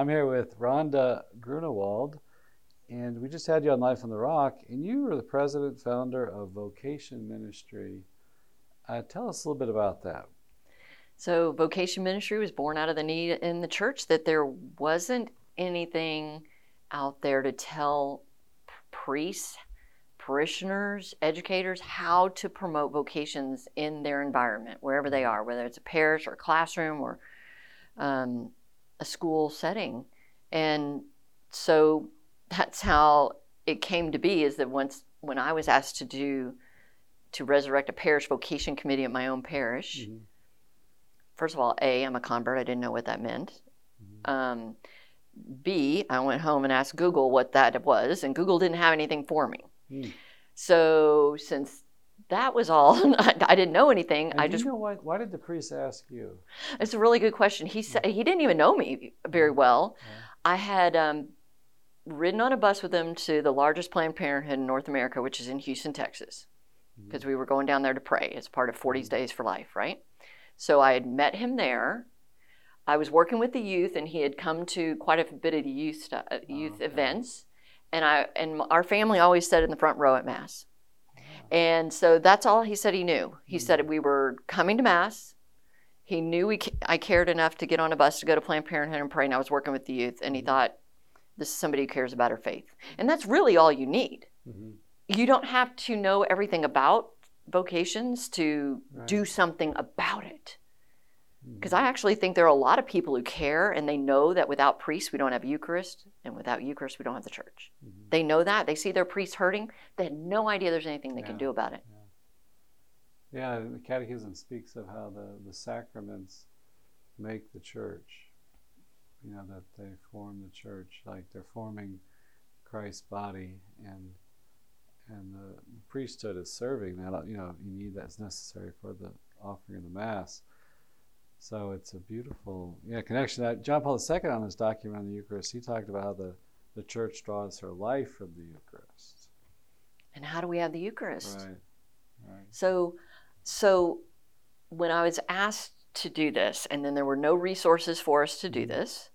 I'm here with Rhonda Gruenewald, and we just had you on Life on the Rock, and you were the president founder of Vocation Ministry. Uh, tell us a little bit about that. So, Vocation Ministry was born out of the need in the church that there wasn't anything out there to tell priests, parishioners, educators how to promote vocations in their environment, wherever they are, whether it's a parish or a classroom or um, a school setting. And so that's how it came to be is that once when I was asked to do to resurrect a parish vocation committee at my own parish, mm-hmm. first of all, A, I'm a convert. I didn't know what that meant. Mm-hmm. Um, B, I went home and asked Google what that was, and Google didn't have anything for me. Mm. So since that was all. I didn't know anything. And I just you know why, why did the priest ask you? It's a really good question. He said he didn't even know me very well. Yeah. I had um, ridden on a bus with him to the largest Planned Parenthood in North America, which is in Houston, Texas, because mm-hmm. we were going down there to pray as part of 40 mm-hmm. Days for Life, right? So I had met him there. I was working with the youth, and he had come to quite a bit of the youth uh, youth oh, okay. events. And I and our family always sat in the front row at mass. And so that's all he said he knew. He mm-hmm. said we were coming to Mass. He knew we, I cared enough to get on a bus to go to Planned Parenthood and pray, and I was working with the youth. And he mm-hmm. thought, this is somebody who cares about her faith. And that's really all you need. Mm-hmm. You don't have to know everything about vocations to right. do something about it. Because I actually think there are a lot of people who care and they know that without priests, we don't have Eucharist, and without Eucharist, we don't have the church. Mm-hmm. They know that. They see their priests hurting. They had no idea there's anything they yeah. can do about it. Yeah. yeah, the Catechism speaks of how the, the sacraments make the church. You know, that they form the church, like they're forming Christ's body, and and the priesthood is serving that. You know, you need that's necessary for the offering of the Mass so it's a beautiful yeah connection. That John Paul II on his document on the Eucharist, he talked about how the, the church draws her life from the Eucharist. And how do we have the Eucharist? Right. right. So, so when I was asked to do this, and then there were no resources for us to do mm-hmm. this,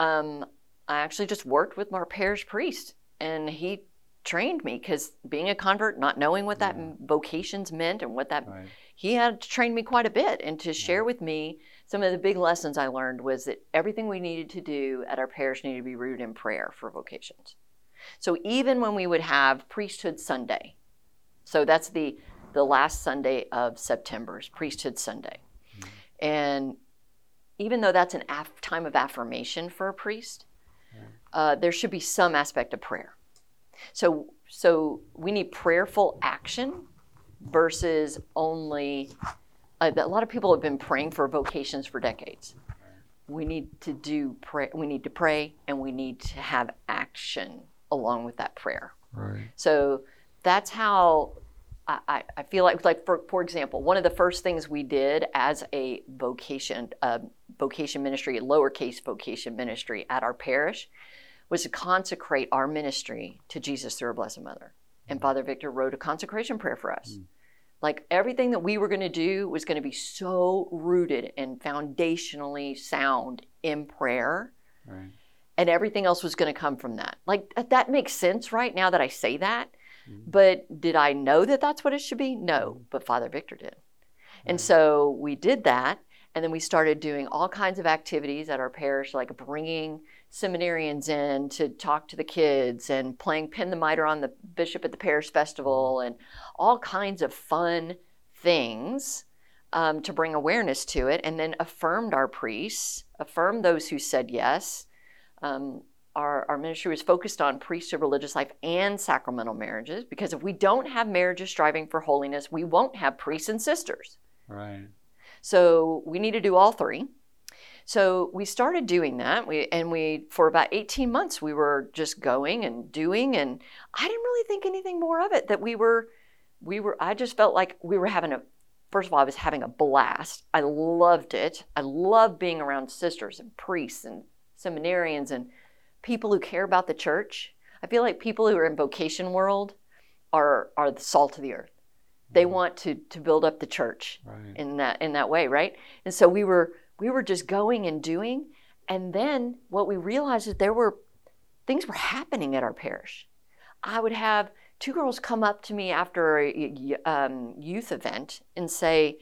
um, I actually just worked with our parish priest, and he trained me because being a convert, not knowing what that yeah. vocations meant and what that right he had to train me quite a bit and to share with me some of the big lessons I learned was that everything we needed to do at our parish needed to be rooted in prayer for vocations. So even when we would have priesthood Sunday, so that's the the last Sunday of September is priesthood Sunday, mm-hmm. and even though that's an af- time of affirmation for a priest, uh, there should be some aspect of prayer. So so we need prayerful action versus only uh, a lot of people have been praying for vocations for decades. We need to do pray. We need to pray, and we need to have action along with that prayer. Right. So that's how I, I feel like, like for, for example, one of the first things we did as a vocation, uh, vocation ministry, lowercase vocation ministry at our parish, was to consecrate our ministry to Jesus through our Blessed Mother. And Father Victor wrote a consecration prayer for us. Mm. Like everything that we were going to do was going to be so rooted and foundationally sound in prayer. Right. And everything else was going to come from that. Like that makes sense right now that I say that. Mm. But did I know that that's what it should be? No, mm. but Father Victor did. And so we did that. And then we started doing all kinds of activities at our parish, like bringing seminarians in to talk to the kids and playing pin the mitre on the bishop at the parish festival and all kinds of fun things um, to bring awareness to it and then affirmed our priests affirmed those who said yes. Um, our, our ministry was focused on priesthood religious life and sacramental marriages because if we don't have marriages striving for holiness we won't have priests and sisters. Right. So we need to do all three so we started doing that. We and we for about 18 months we were just going and doing and I didn't really think anything more of it that we were we were I just felt like we were having a first of all I was having a blast. I loved it. I love being around sisters and priests and seminarians and people who care about the church. I feel like people who are in vocation world are are the salt of the earth. They mm-hmm. want to to build up the church right. in that in that way, right? And so we were we were just going and doing And then what we realized is there were things were happening at our parish. I would have two girls come up to me after a um, youth event and say,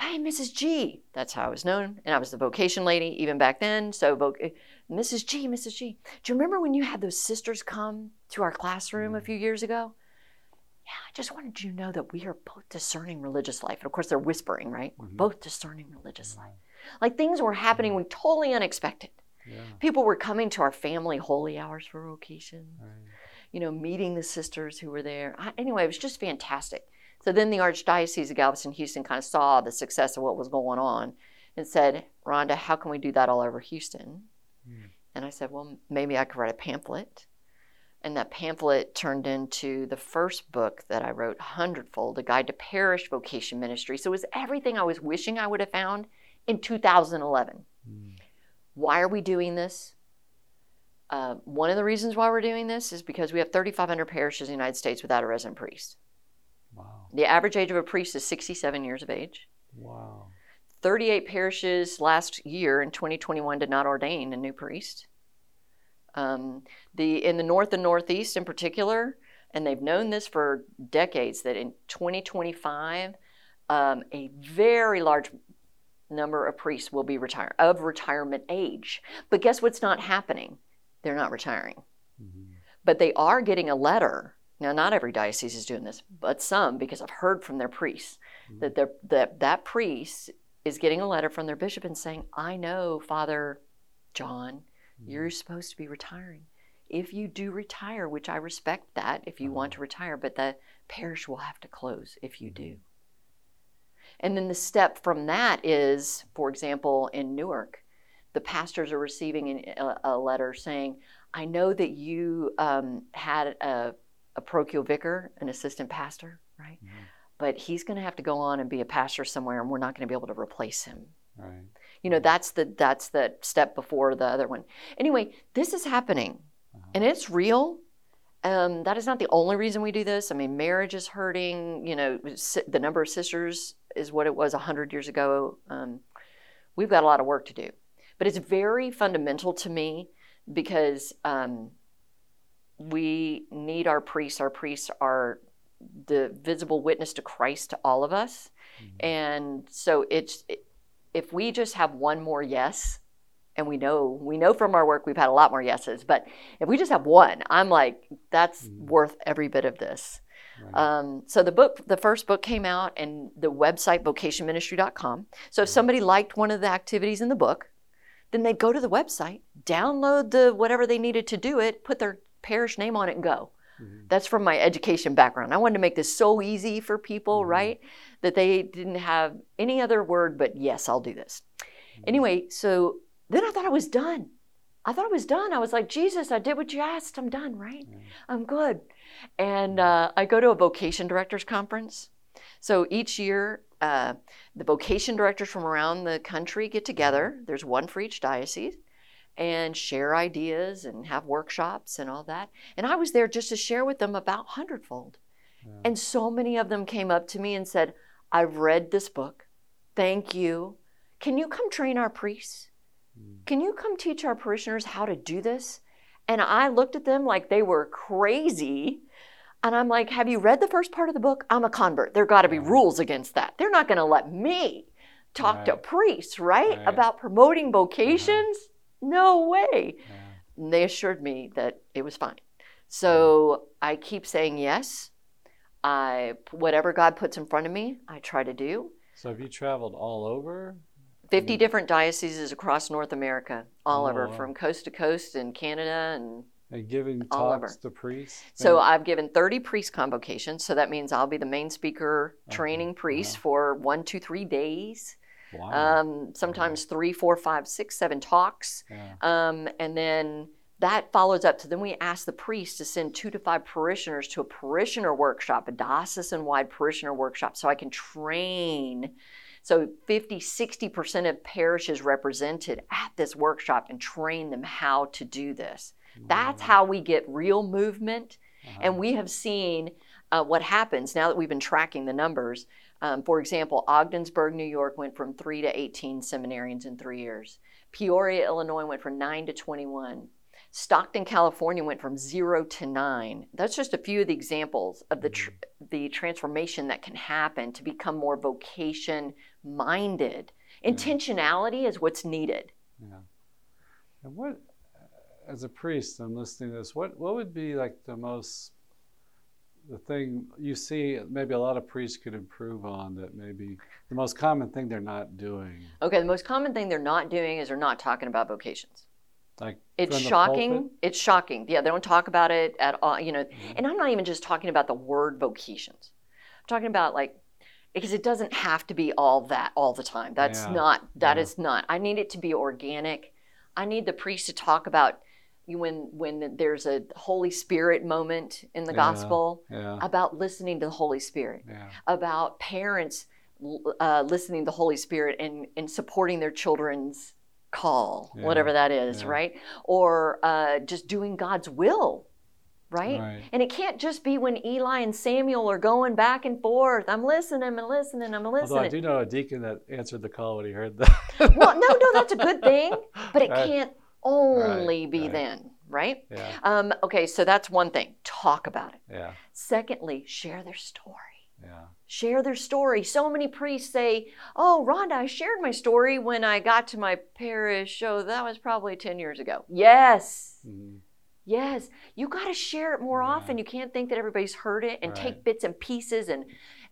Hey, Mrs. G. That's how I was known. And I was the vocation lady even back then. So, Mrs. G, Mrs. G. Do you remember when you had those sisters come to our classroom a mm. few years ago? Yeah, I just wanted you to know that we are both discerning religious life. And of course, they're whispering, right? Mm-hmm. We're both discerning religious life. Like things were happening we totally unexpected. Yeah. People were coming to our family holy hours for vocation. Right. You know, meeting the sisters who were there. I, anyway, it was just fantastic. So then the Archdiocese of Galveston Houston kind of saw the success of what was going on and said, Rhonda, how can we do that all over Houston? Mm. And I said, well, maybe I could write a pamphlet. And that pamphlet turned into the first book that I wrote, Hundredfold, a guide to parish vocation ministry. So it was everything I was wishing I would have found in 2011. Mm. Why are we doing this? Uh, one of the reasons why we're doing this is because we have 3,500 parishes in the United States without a resident priest. Wow. The average age of a priest is 67 years of age. Wow. 38 parishes last year in 2021 did not ordain a new priest. Um, the in the north and northeast in particular, and they've known this for decades that in 2025, um, a very large number of priests will be retired of retirement age. But guess what's not happening? They're not retiring. Mm-hmm. But they are getting a letter. Now, not every diocese is doing this, but some, because I've heard from their priests mm-hmm. that that that priest is getting a letter from their bishop and saying, "I know, Father John, mm-hmm. you're supposed to be retiring. If you do retire, which I respect that, if you want uh-huh. to retire, but the parish will have to close if you do." Mm-hmm. And then the step from that is, for example, in Newark, the pastors are receiving a, a letter saying, I know that you um, had a, a parochial vicar, an assistant pastor, right? Mm-hmm. But he's going to have to go on and be a pastor somewhere, and we're not going to be able to replace him. Right. You know, that's the that's the step before the other one. Anyway, this is happening, uh-huh. and it's real. Um, that is not the only reason we do this. I mean, marriage is hurting. You know, the number of sisters is what it was 100 years ago. Um, we've got a lot of work to do. But it's very fundamental to me because um, we need our priests. Our priests are the visible witness to Christ to all of us. Mm-hmm. And so it's if we just have one more yes, and we know we know from our work we've had a lot more yeses, but if we just have one, I'm like that's mm-hmm. worth every bit of this. Um, so the book, the first book came out, and the website vocationministry.com. So if somebody liked one of the activities in the book, then they'd go to the website, download the whatever they needed to do it, put their parish name on it, and go. Mm-hmm. That's from my education background. I wanted to make this so easy for people, mm-hmm. right? That they didn't have any other word but yes, I'll do this. Mm-hmm. Anyway, so then I thought I was done. I thought I was done. I was like, Jesus, I did what you asked. I'm done, right? I'm good. And uh, I go to a vocation directors conference. So each year, uh, the vocation directors from around the country get together. There's one for each diocese and share ideas and have workshops and all that. And I was there just to share with them about Hundredfold. Yeah. And so many of them came up to me and said, I've read this book. Thank you. Can you come train our priests? Can you come teach our parishioners how to do this? And I looked at them like they were crazy. And I'm like, Have you read the first part of the book? I'm a convert. There got to be rules against that. They're not going to let me talk right. to priests, right? right? About promoting vocations? Uh-huh. No way. Yeah. they assured me that it was fine. So I keep saying yes. I whatever God puts in front of me, I try to do. So have you traveled all over? 50 different dioceses across North America, all oh, over, wow. from coast to coast in Canada and and giving talks to priests. So I've given 30 priest convocations. So that means I'll be the main speaker training okay. priests wow. for one, two, three days. Wow. Um, sometimes wow. three, four, five, six, seven talks. Yeah. Um, and then that follows up to then we ask the priest to send two to five parishioners to a parishioner workshop, a diocesan wide parishioner workshop, so I can train so 50, 60% of parishes represented at this workshop and train them how to do this. That's how we get real movement. Uh-huh. And we have seen uh, what happens now that we've been tracking the numbers. Um, for example, Ogdensburg, New York went from three to 18 seminarians in three years. Peoria, Illinois went from 9 to 21. Stockton, California went from 0 to 9. That's just a few of the examples of the tr- the transformation that can happen to become more vocation minded. Intentionality is what's needed. Yeah. And what, as a priest, I'm listening to this. What what would be like the most the thing you see maybe a lot of priests could improve on that maybe the most common thing they're not doing Okay, the most common thing they're not doing is they're not talking about vocations. like It's shocking. It's shocking. Yeah, they don't talk about it at all. You know, Mhm. and I'm not even just talking about the word vocations. I'm talking about like because it doesn't have to be all that all the time. That's Yeah. not. That Yeah. is not. I need it to be organic. I need the priest to talk about when when there's a Holy Spirit moment in the Yeah. gospel about listening to the Holy Spirit about parents uh, listening to the Holy Spirit and, and supporting their children's call, whatever that is, right? Or uh, just doing God's will, right? right And it can't just be when Eli and Samuel are going back and forth. I'm listening, I'm listening, I'm listening. although I do know a deacon that answered the call when he heard that well, no, no, that's a good thing, but it Right. can't only Right, be then, right? yeah Um, okay, so that's one thing. Talk about it. yeah Secondly, share their story. yeah share their story. So many priests say, Oh, Rhonda, I shared my story when I got to my parish. Oh, that was probably 10 years ago. Yes. Mhm. Yes. You got to share it more Yeah. often. You can't think that everybody's heard it and take bits and pieces and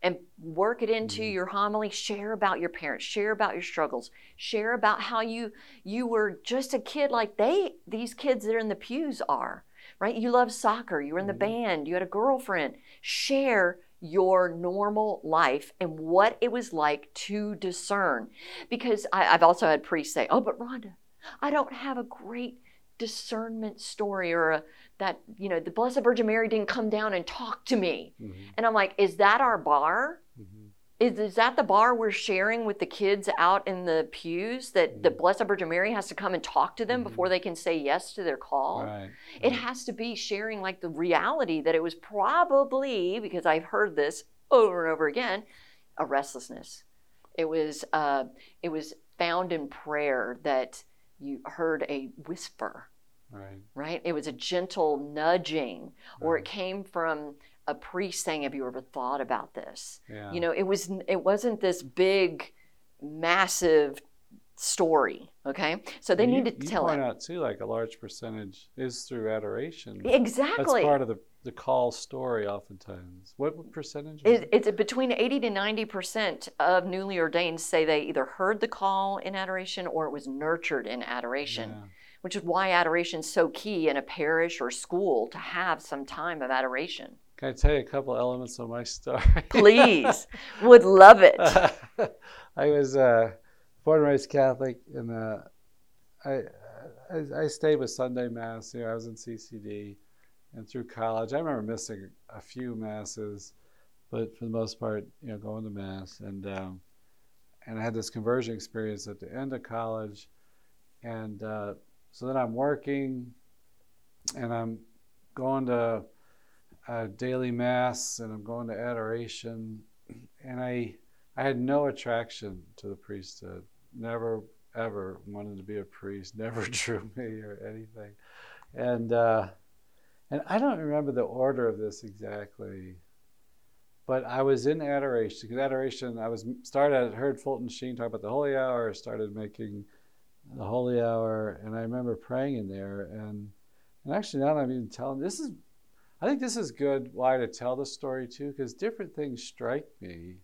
and work it into Mhm. your homily. Share about your parents. Share about your struggles. Share about how you you were just a kid like they these kids that are in the pews are. Right? You love soccer. You were in the Mhm. band. You had a girlfriend. Share your normal life and what it was like to discern. Because I, I've also had priests say, "Oh, but Rhonda, I don't have a great discernment story or a, that you know the Blessed Virgin Mary didn't come down and talk to me." Mhm. And I'm like, "Is that our bar? Mhm. Is, is that the bar we're sharing with the kids out in the pews that the Mhm. Blessed Virgin Mary has to come and talk to them before they can say yes to their call?" right It has to be sharing like the reality that it was probably because I've heard this over and over again, a restlessness. It was uh, it was found in prayer that you heard a whisper, right right? It was a gentle nudging, or it came from a priest saying, "Have you ever thought about this?" yeah You know, it was it wasn't this big, massive story. Okay, so they you- needed to you tell point it out too like a large percentage is through adoration exactly. That's part of the, the call story, oftentimes. What percentage? It, it's between 80 to 90 percent of newly ordained say they either heard the call in adoration or it was nurtured in adoration, Yeah. which is why adoration is so key in a parish or school to have some time of adoration. Can I tell you a couple elements of my story? Please, would love it. I was uh, born and raised Catholic, and uh, I, I I stayed with Sunday Mass. You know, I was in CCD, and through college, I remember missing a few masses, but for the most part, you know, going to mass. And um, and I had this conversion experience at the end of college, and uh, so then I'm working, and I'm going to daily mass, and I'm going to adoration, and I I had no attraction to the priesthood. Never ever wanted to be a priest. Never drew me or anything, and uh, and I don't remember the order of this exactly. But I was in adoration because adoration. I was started. I heard Fulton Sheen talk about the Holy Hour. Started making the Holy Hour, and I remember praying in there. And and actually, now that I'm even telling this is, I think this is good. Why to tell the story too? Because different things strike me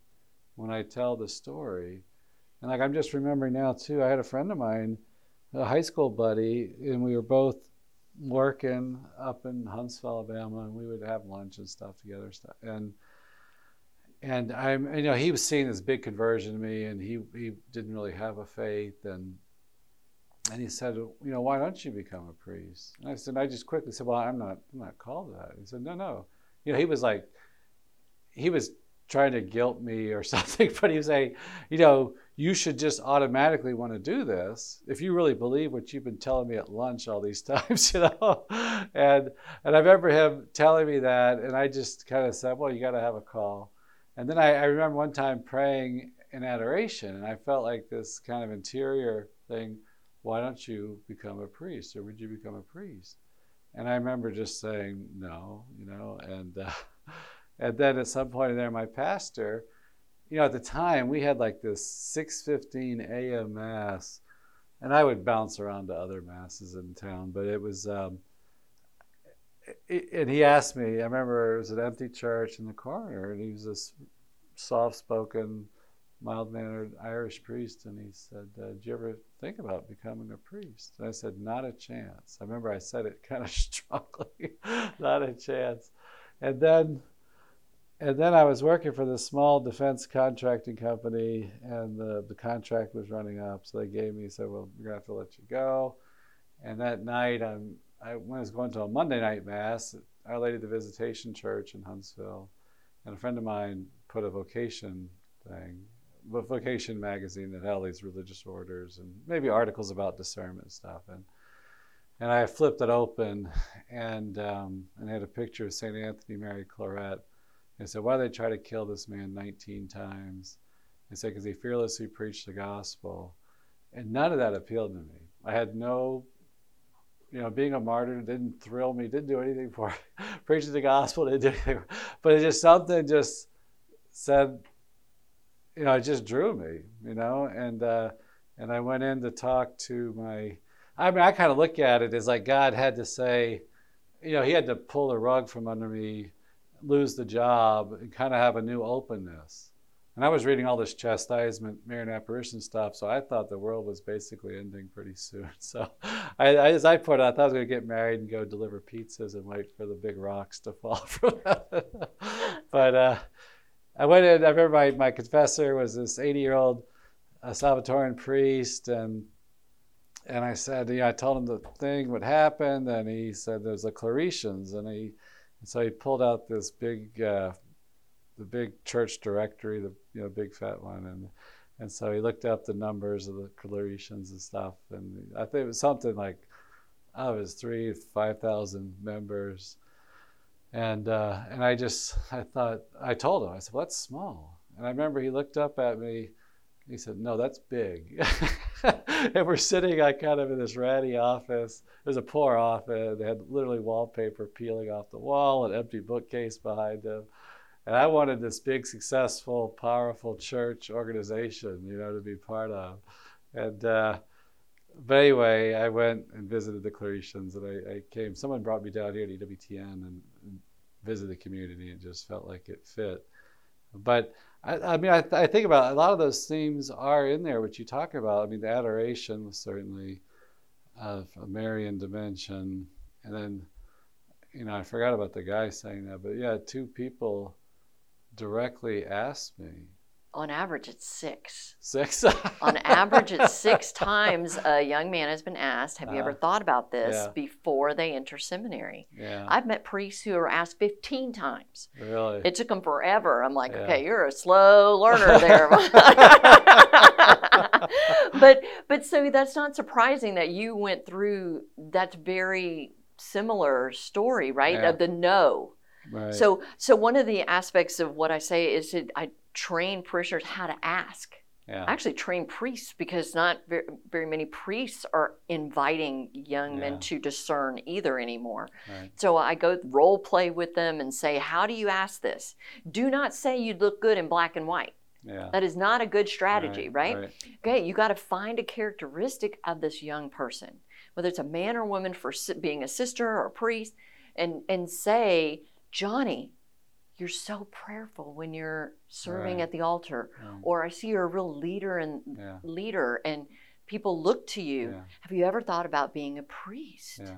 when I tell the story. And like I'm just remembering now too. I had a friend of mine, a high school buddy, and we were both working up in Huntsville, Alabama, and we would have lunch and stuff together. And and I'm, you know, he was seeing this big conversion to me, and he he didn't really have a faith, and and he said, you know, why don't you become a priest? And I said, I just quickly said, well, I'm not, I'm not called to that. He said, no, no, you know, he was like, he was trying to guilt me or something, but he was saying, you know, you should just automatically want to do this if you really believe what you've been telling me at lunch all these times, you know. And and I remember him telling me that, and I just kind of said, well, you got to have a call. And then I, I remember one time praying in adoration, and I felt like this kind of interior thing. why don't you become a priest or would you become a priest? And I remember just saying no, you know, and uh, and then at some point in there, my pastor, you know, at the time we had like this 6:15 a.m. mass, and I would bounce around to other masses in town, but it was. Um, and he asked me. I remember it was an empty church in the corner, and he was this soft-spoken, mild-mannered Irish priest, and he said, uh, "Did you ever think about becoming a priest?" And I said, "Not a chance." I remember I said it kind of strongly, "Not a chance." And then, and then I was working for this small defense contracting company, and the the contract was running up, so they gave me said, "Well, we're gonna have to let you go." And that night, I'm I was going to a Monday night mass Our Lady of the Visitation Church in Huntsville, and a friend of mine put a vocation thing, a vocation magazine that had all these religious orders and maybe articles about discernment stuff. And and I flipped it open, and um, and had a picture of Saint Anthony Mary Claret. I said, "Why did they try to kill this man 19 times?" I said, "Because he fearlessly preached the gospel." And none of that appealed to me. I had no you know, being a martyr didn't thrill me, didn't do anything for it. Preaching the gospel didn't do anything. But it just something just said, you know, it just drew me, you know, and uh, and I went in to talk to my. I mean, I kind of look at it as like God had to say, you know, He had to pull the rug from under me, lose the job, and kind of have a new openness. And I was reading all this chastisement, Marian apparition stuff, so I thought the world was basically ending pretty soon. So, I, I, as I put it, I thought I was going to get married and go deliver pizzas and wait for the big rocks to fall from heaven. but uh, I went in, I remember my, my confessor was this 80 year old uh, Salvatorian priest, and and I said, you know, I told him the thing would happen, and he said there's the Claretians, and he, and so he pulled out this big uh, the big church directory, the you know big fat one, and and so he looked up the numbers of the Claretians and stuff, and I think it was something like, it was three, five thousand members, and uh, and I just I thought I told him I said, well, that's small, and I remember he looked up at me, he said, no, that's big, and we're sitting like kind of in this ratty office. It was a poor office. They had literally wallpaper peeling off the wall, an empty bookcase behind them. and I wanted this big, successful, powerful church organization, you know, to be part of. And uh, but anyway, I went and visited the Claretians, and I, I, came. Someone brought me down here to EWTN and visited the community, and just felt like it fit. But I, I mean, I, I, think about a lot of those themes are in there, which you talk about. I mean, the adoration certainly of a Marian dimension, and then, you know, I forgot about the guy saying that, but yeah, two people directly asked me. On average, it's six. Six? On average, it's six times a young man has been asked, Have you ever uh-huh. thought about this yeah. before they enter seminary? Yeah. I've met priests who are asked 15 times. Really? It took them forever. I'm like, yeah. Okay, you're a slow learner there. but, but so that's not surprising that you went through that very similar story, right? Yeah. Of the no Right. So, so one of the aspects of what I say is that I train parishioners how to ask. Yeah. Actually train priests because not very, very many priests are inviting young yeah. men to discern either anymore. Right. So I go role play with them and say, How do you ask this? Do not say you'd look good in black and white. Yeah. That is not a good strategy, right? right? right. Okay, you got to find a characteristic of this young person, whether it's a man or woman for being a sister or a priest, and, and say, Johnny, you're so prayerful when you're serving right. at the altar, right. or I see you're a real leader and yeah. leader, and people look to you. Yeah. Have you ever thought about being a priest? Yeah.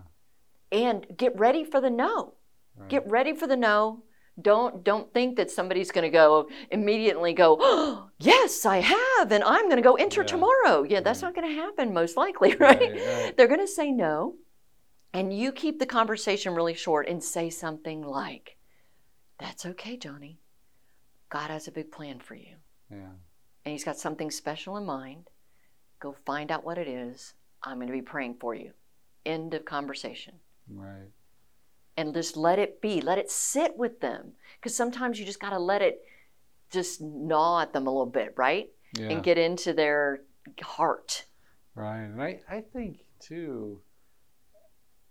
And get ready for the no. Right. Get ready for the no. Don't don't think that somebody's going to go immediately go. Oh, yes, I have, and I'm going to go enter yeah. tomorrow. Yeah, that's not going to happen most likely, right? They're going to say no and you keep the conversation really short and say something like, That's okay, Johnny. God has a big plan for you. Yeah. And He's got something special in mind. Go find out what it is. I'm going to be praying for you. End of conversation. Right. And just let it be. Let it sit with them. Because sometimes you just got to let it just gnaw at them a little bit, right? Yeah. And get into their heart Right. And I, I think too,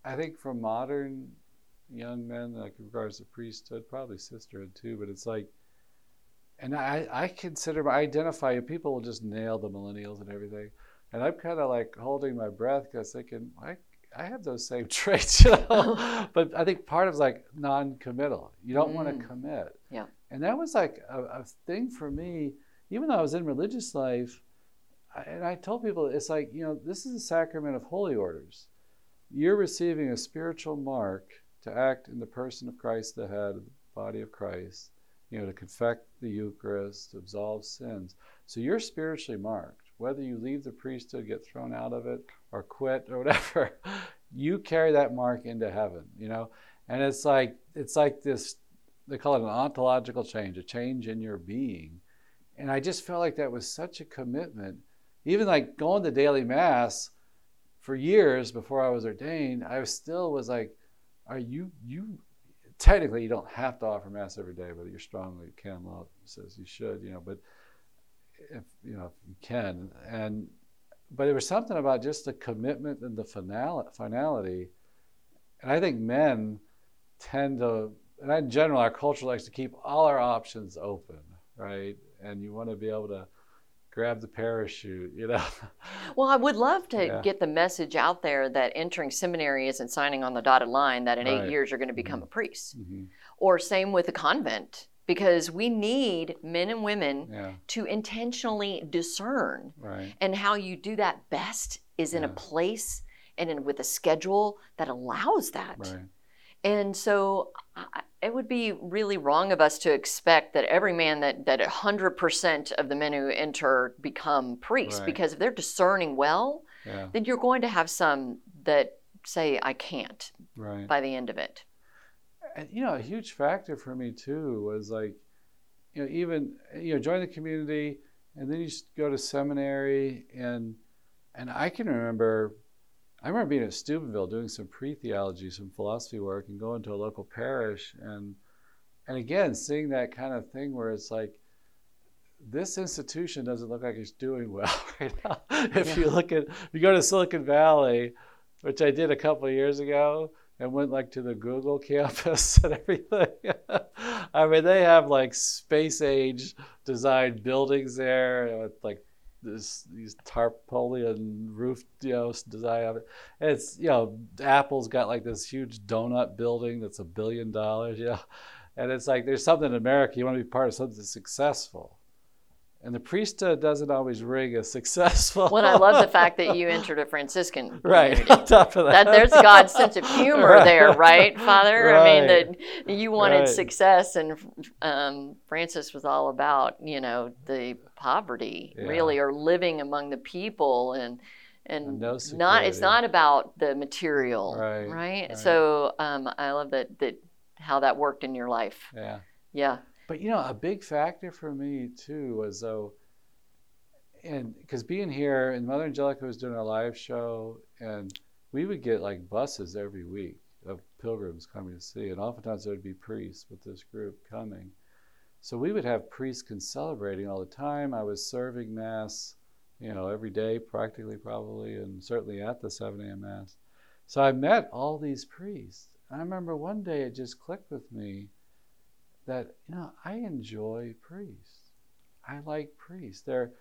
I think for modern young men, like regards to priesthood, probably sisterhood too, but it's like, and I, I consider, I identify, people will just nail the millennials and everything. And I'm kind of like holding my breath because thinking, I, I have those same traits, you know. but I think part of it's like non-committal. You don't mm. want to commit. Yeah. And that was like a, a, thing for me, even though I was in religious life. And I told people, it's like, you know, this is a sacrament of holy orders. You're receiving a spiritual mark to act in the person of Christ, the head of the body of Christ, you know, to confect the Eucharist, to absolve sins. So you're spiritually marked. Whether you leave the priesthood, get thrown out of it, or quit, or whatever, you carry that mark into heaven, you know? And it's like it's like this they call it an ontological change, a change in your being. And I just felt like that was such a commitment. Even like going to daily mass for years before I was ordained, I still was like, are you you technically you don't have to offer mass every day, but you're strongly canon law says you should, you know, but if you know if you can. And but there was something about just the commitment and the finality. And i think men tend to and in general our culture likes to keep all our options open right? And you want to be able to grab the parachute, you know. Well, I would love to yeah. get the message out there that entering seminary isn't signing on the dotted line that in right. eight years you're going to become mm-hmm. a priest. Mm-hmm. Or same with the convent, because we need men and women yeah. to intentionally discern. Right. And how you do that best is in yeah. a place and in, with a schedule that allows that. Right. And so I, it would be really wrong of us to expect that every man that that 100% of the men who enter become priests right. because if they're discerning well, yeah. then you're going to have some that say I can't right. by the end of it. And, you know, a huge factor for me too was like, you know, even you know, join the community and then you go to seminary and and I can remember I remember being at Steubenville doing some pre-theology, some philosophy work, and going to a local parish, and and again seeing that kind of thing where it's like, this institution doesn't look like it's doing well right now. if yeah. you look at, if you go to Silicon Valley, which I did a couple of years ago, and went like to the Google campus and everything. I mean, they have like space age designed buildings there with like this these tarpaulin roof you know design of it. It's you know Apple's got like this huge donut building that's a billion dollars, know, and it's like there's something in America you want to be part of something successful. And the priesthood doesn't always ring as successful. Well, I love the fact that you entered a Franciscan. Right. On top of that. that there's God's sense of humor right. there, right, Father? Right. I mean, that you wanted right. success, and um, Francis was all about, you know, the poverty, yeah. really, or living among the people and and no not it's not about the material right, right? so um, i love that that how that worked in your life yeah yeah but you know, a big factor for me too was though, and because being here and Mother Angelica was doing a live show, and we would get like buses every week of pilgrims coming to see, and oftentimes there would be priests with this group coming. So we would have priests celebrating all the time. I was serving mass, you know, every day practically, probably, and certainly at the 7 a.m. mass. So I met all these priests. I remember one day it just clicked with me that you know I enjoy priests. I like priests. They're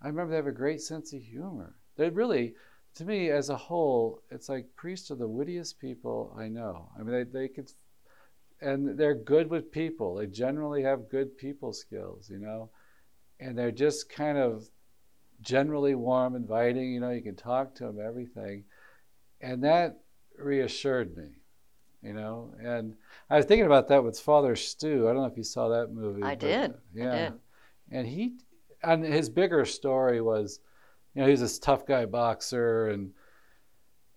I remember they have a great sense of humor. They really, to me as a whole, it's like priests are the wittiest people I know. I mean they, they could and they're good with people. They generally have good people skills, you know. And they're just kind of generally warm, inviting, you know, you can talk to them, everything. And that reassured me you know. And I was thinking about that with Father Stu. I don't know if you saw that movie. I did. Yeah. I did. And he, and his bigger story was, you know, he was this tough guy boxer, and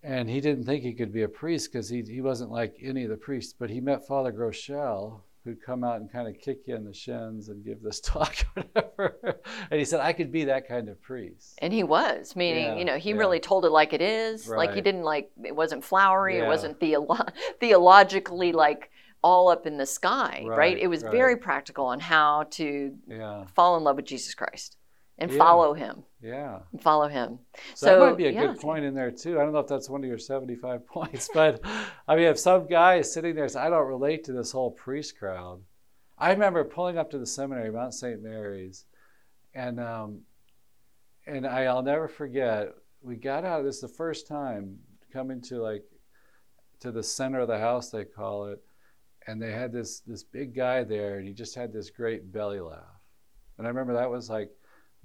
and he didn't think he could be a priest because he he wasn't like any of the priests. But he met Father Groeschel, who'd come out and kind of kick you in the shins and give this talk or whatever. and he said, I could be that kind of priest. And he was, meaning, yeah, you know, he yeah. really told it like it is. Right. Like he didn't like, it wasn't flowery, yeah. it wasn't theolo- theologically like all up in the sky, right? right? It was right. very practical on how to fall in love with Jesus Christ. And Yeah. follow him. Yeah. And follow him. So, that So, might be a yeah. good point in there too. I don't know if that's one of your 75 points, but I mean, if some guy is sitting there, saying, I don't relate to this whole priest crowd. I remember pulling up to the seminary, Mount St. Mary's, and um, and I, I'll never forget. We got out. of This the first time coming to like to the center of the house, they call it, and they had this this big guy there, and he just had this great belly laugh, and I remember that was like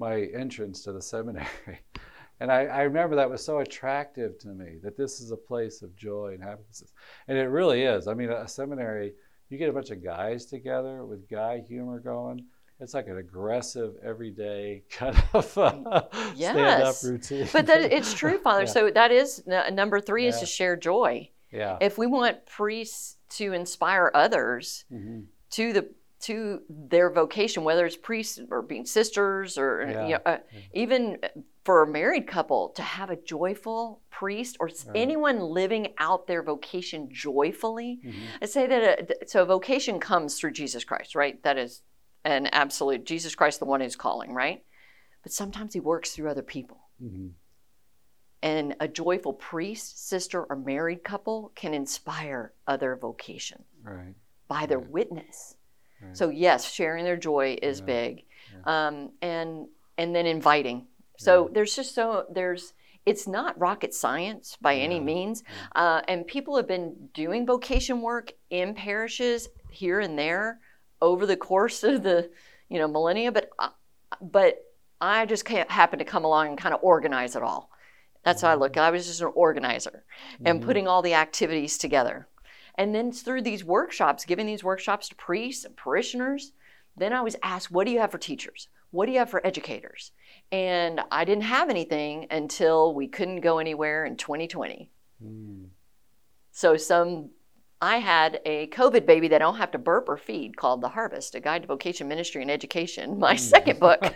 my entrance to the seminary. And I, I remember that was so attractive to me that this is a place of joy and happiness. And it really is. I mean, a seminary, you get a bunch of guys together with guy humor going. It's like an aggressive, everyday kind of uh, stand up Yes. routine. But that it's true, Father. Yeah. So that is n- number three is to share joy. yeah. If we want priests to inspire others hmm to the to their vocation, whether it's priests or being sisters or Yeah. you know, uh, even for a married couple to have a joyful priest or Right. anyone living out their vocation joyfully. hmm I say that a, so vocation comes through Jesus Christ, right? That is an absolute Jesus Christ, the one who's calling, right? But sometimes he works through other people. hmm And a joyful priest, sister, or married couple can inspire other vocation Right. by their Right. witness. Right. So yes, sharing their joy is Yeah. big, Yeah. um, and and then inviting. So Yeah. there's just so there's it's not rocket science by any means, uh, and people have been doing vocation work in parishes here and there over the course of the you know millennia, but uh, but I just can't happen to come along and kind of organize it all. That's how I look. I was just an organizer and Mhm. putting all the activities together. And then through these workshops, giving these workshops to priests and parishioners, then I was asked, what do you have for teachers? What do you have for educators? And I didn't have anything until we couldn't go anywhere in 2020. Mm. So some I had a COVID baby that I don't have to burp or feed called The Harvest, a guide to vocation ministry and education, my Mm. second book.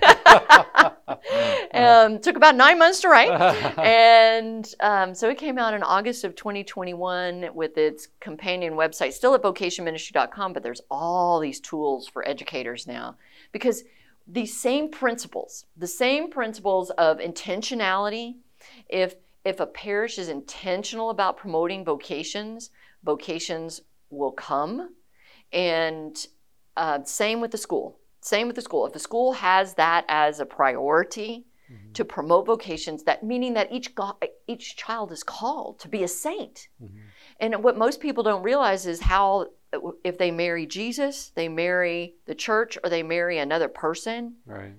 um, took about nine months to write. and um, so it came out in August of 2021 with its companion website, still at vocationministry.com, but there's all these tools for educators now because these same principles, the same principles of intentionality, if if a parish is intentional about promoting vocations, vocations will come. And uh, same with the school. Same with the school. If the school has that as a priority, Mhm. to promote vocations that meaning that each go- each child is called to be a saint Mhm. and what most people don't realize is how if they marry jesus they marry the church or they marry another person Right.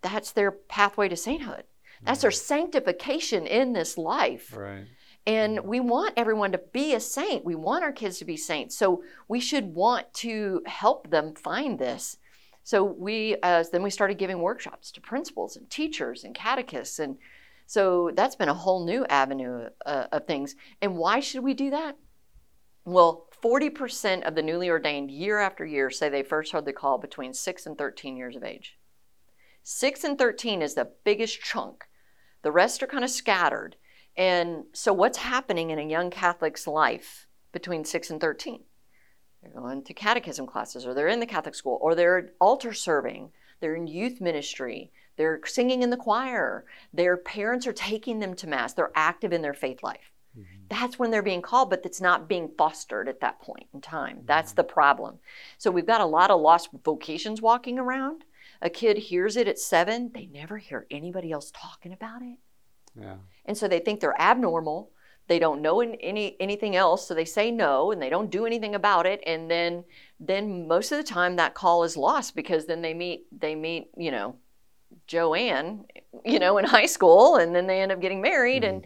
that's their pathway to sainthood that's our sanctification in this life Right. and we want everyone to be a saint. We want our kids to be saints. So we should want to help them find this. So we uh, then we started giving workshops to principals and teachers and catechists, and so that's been a whole new avenue uh, of things. And why should we do that? Well, 40% of the newly ordained year after year say they first heard the call between 6 and 13 years of age. 6 and 13 is the biggest chunk. The rest are kind of scattered. And so, what's happening in a young Catholic's life between 6 and 13? They're going to catechism classes, or they're in the Catholic school, or they're altar serving, they're in youth ministry, they're singing in the choir, their parents are taking them to Mass, they're active in their faith life. Mhm. That's when they're being called, but it's not being fostered at that point in time. That's the problem. So, we've got a lot of lost vocations walking around. A kid hears it at seven, they never hear anybody else talking about it. Yeah. and so they think they're abnormal. They don't know any anything else so they say no and they don't do anything about it and then then most of the time that call is lost because then they meet they meet you know joanne you know in high school and then they end up getting married and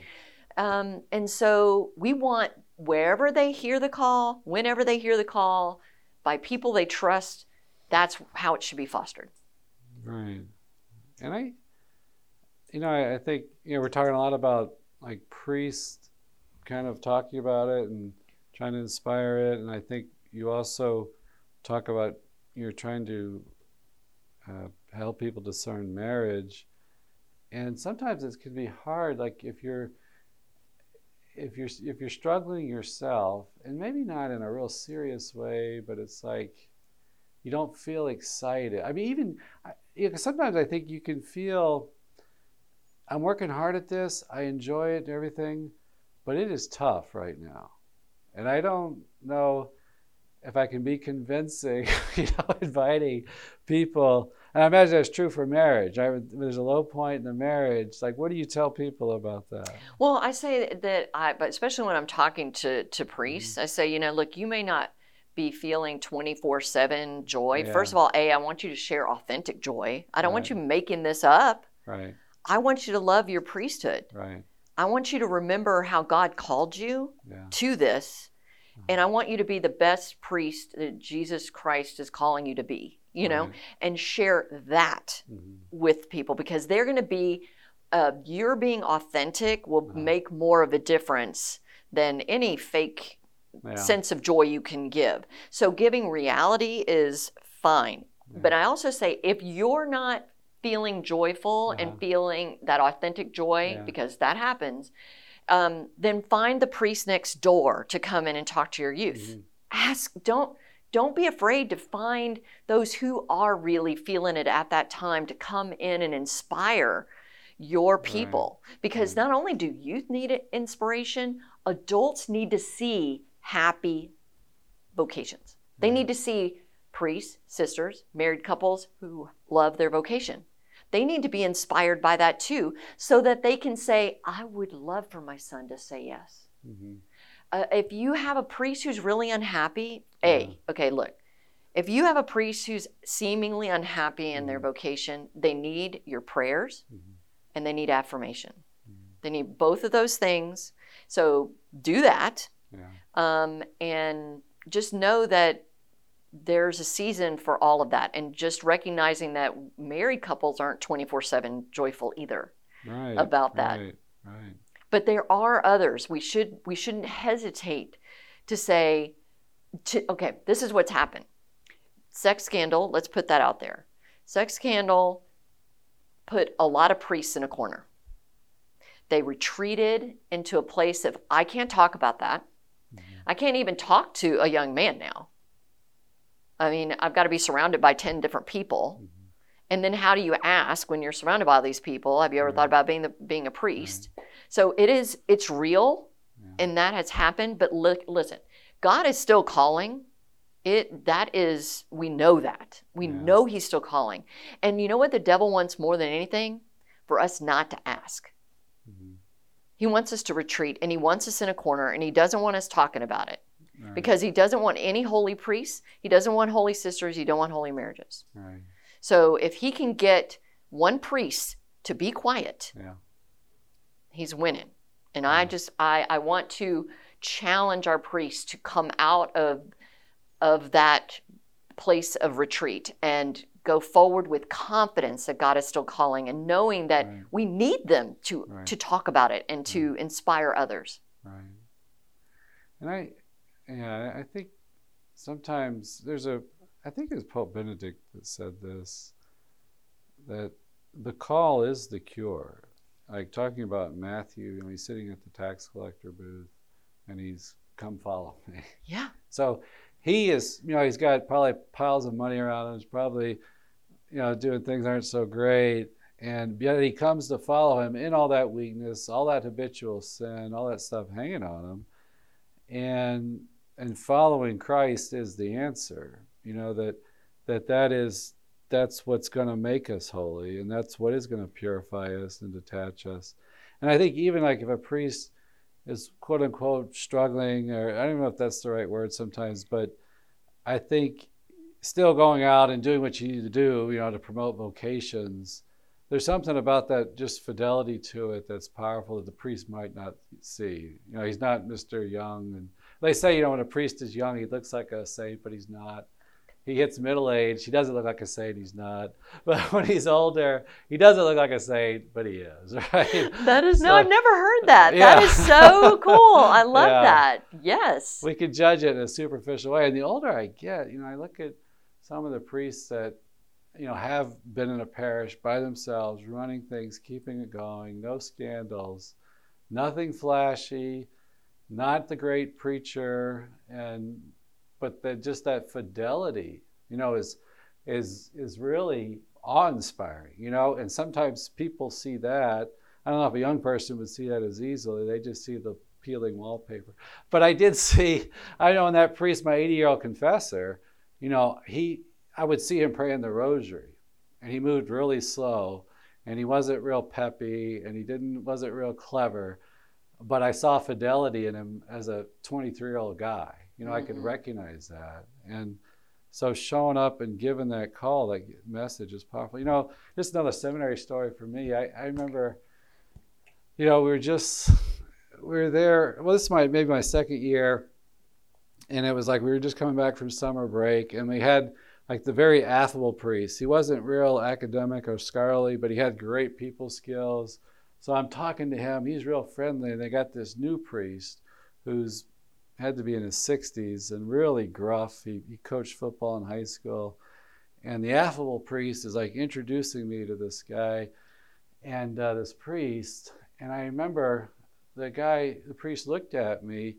um, and so we want wherever they hear the call whenever they hear the call by people they trust that's how it should be fostered Right. And I, you know, I, I think, you know, we're talking a lot about like priests kind of talking about it and trying to inspire it. And I think you also talk about you're trying to uh, help people discern marriage. And sometimes it can be hard. Like if you're, if you're if you're struggling yourself, and maybe not in a real serious way, but it's like you don't feel excited. I mean, even you know, sometimes I think you can feel I'm working hard at this, I enjoy it and everything, but it is tough right now. And I don't know if I can be convincing, you know, inviting people. And I imagine that's true for marriage. I, there's a low point in the marriage. Like, what do you tell people about that? Well, I say that I, but especially when I'm talking to to priests, mm-hmm. I say, you know, look, you may not be feeling 24 7 joy. Yeah. First of all, A, I want you to share authentic joy. I don't right. want you making this up. Right. I want you to love your priesthood. Right. I want you to remember how God called you yeah. to this. Uh-huh. And I want you to be the best priest that Jesus Christ is calling you to be, you know, and share that mm-hmm. with people because they're going to be, uh, you're being authentic will uh-huh. make more of a difference than any fake yeah. sense of joy you can give. So giving reality is fine. Yeah. But I also say if you're not feeling joyful uh-huh. and feeling that authentic joy, yeah. because that happens, um, then find the priest next door to come in and talk to your youth. Mm-hmm. Ask, don't don't be afraid to find those who are really feeling it at that time to come in and inspire your people right. because right. not only do youth need inspiration adults need to see happy vocations. They need to see priests, sisters, married couples who love their vocation. They need to be inspired by that too, so that they can say, I would love for my son to say yes. Mm-hmm. Uh, if you have a priest who's really unhappy, A, okay, look, if you have a priest who's seemingly unhappy in mm-hmm. their vocation, they need your prayers mm-hmm. and they need affirmation. Mm-hmm. They need both of those things. So do that. Yeah. Um, and just know that there's a season for all of that. And just recognizing that married couples aren't 24 7 joyful either right, about that. Right, right. But there are others. We should we shouldn't hesitate to say, to, okay, this is what's happened. Sex scandal, let's put that out there. Sex scandal put a lot of priests in a corner. They retreated into a place of, I can't talk about that. I can't even talk to a young man now. I mean, I've got to be surrounded by 10 different people. Mm-hmm. And then how do you ask when you're surrounded by all these people? Have you ever thought about being the, being a priest? So it is it's real yeah. and that has happened, but li- listen, God is still calling. It that is we know that. We know he's still calling. And you know what the devil wants more than anything? For us not to ask. He wants us to retreat and he wants us in a corner and he doesn't want us talking about it. Right. Because he doesn't want any holy priests, he doesn't want holy sisters, he don't want holy marriages. Right. So if he can get one priest to be quiet, yeah. he's winning. And. I just I, I want to challenge our priests to come out of of that place of retreat and go forward with confidence that God is still calling and knowing that right. we need them to right. to talk about it and to right. inspire others. Right. And I yeah, I think sometimes there's a I think it was Pope Benedict that said this that the call is the cure. Like talking about Matthew, you know, he's sitting at the tax collector booth and he's come follow me. Yeah. So he is, you know, he's got probably piles of money around him. He's probably you know, doing things aren't so great. And yet he comes to follow him in all that weakness, all that habitual sin, all that stuff hanging on him. And and following Christ is the answer. You know, that that that is that's what's going to make us holy and that's what is going to purify us and detach us. And I think even like if a priest is quote unquote struggling or I don't know if that's the right word sometimes, but I think still going out and doing what you need to do, you know, to promote vocations, there's something about that just fidelity to it that's powerful that the priest might not see. You know, he's not Mr. Young. And they say, you know, when a priest is young, he looks like a saint, but he's not. He hits middle age, he doesn't look like a saint, he's not. But when he's older, he doesn't look like a saint, but he is, right? That is, so, no, I've never heard that. Yeah. That is so cool. I love yeah. that. Yes. We can judge it in a superficial way. And the older I get, you know, I look at some of the priests that you know have been in a parish by themselves running things keeping it going no scandals nothing flashy not the great preacher and but the, just that fidelity you know, is is is really awe-inspiring, you know. And sometimes people see that. I don't know if a young person would see that as easily. They just see the peeling wallpaper. But I did see, I know in that priest, my 80-year-old confessor, you know, he, I would see him praying the rosary, and he moved really slow, and he wasn't real peppy, and he didn't wasn't real clever, but I saw fidelity in him as a 23-year-old guy. You know, mm-hmm. I could mm-hmm. recognize that, and so showing up and giving that call, that message is powerful. You know, just another seminary story for me. I, I remember, you know, we were just we were there. Well, this is my maybe my second year, and it was like we were just coming back from summer break, and we had like the very affable priest. He wasn't real academic or scholarly, but he had great people skills. So I'm talking to him. He's real friendly, and they got this new priest who's had to be in his 60s and really gruff. He, he coached football in high school. And the affable priest is like introducing me to this guy and uh, this priest. And I remember the guy, the priest looked at me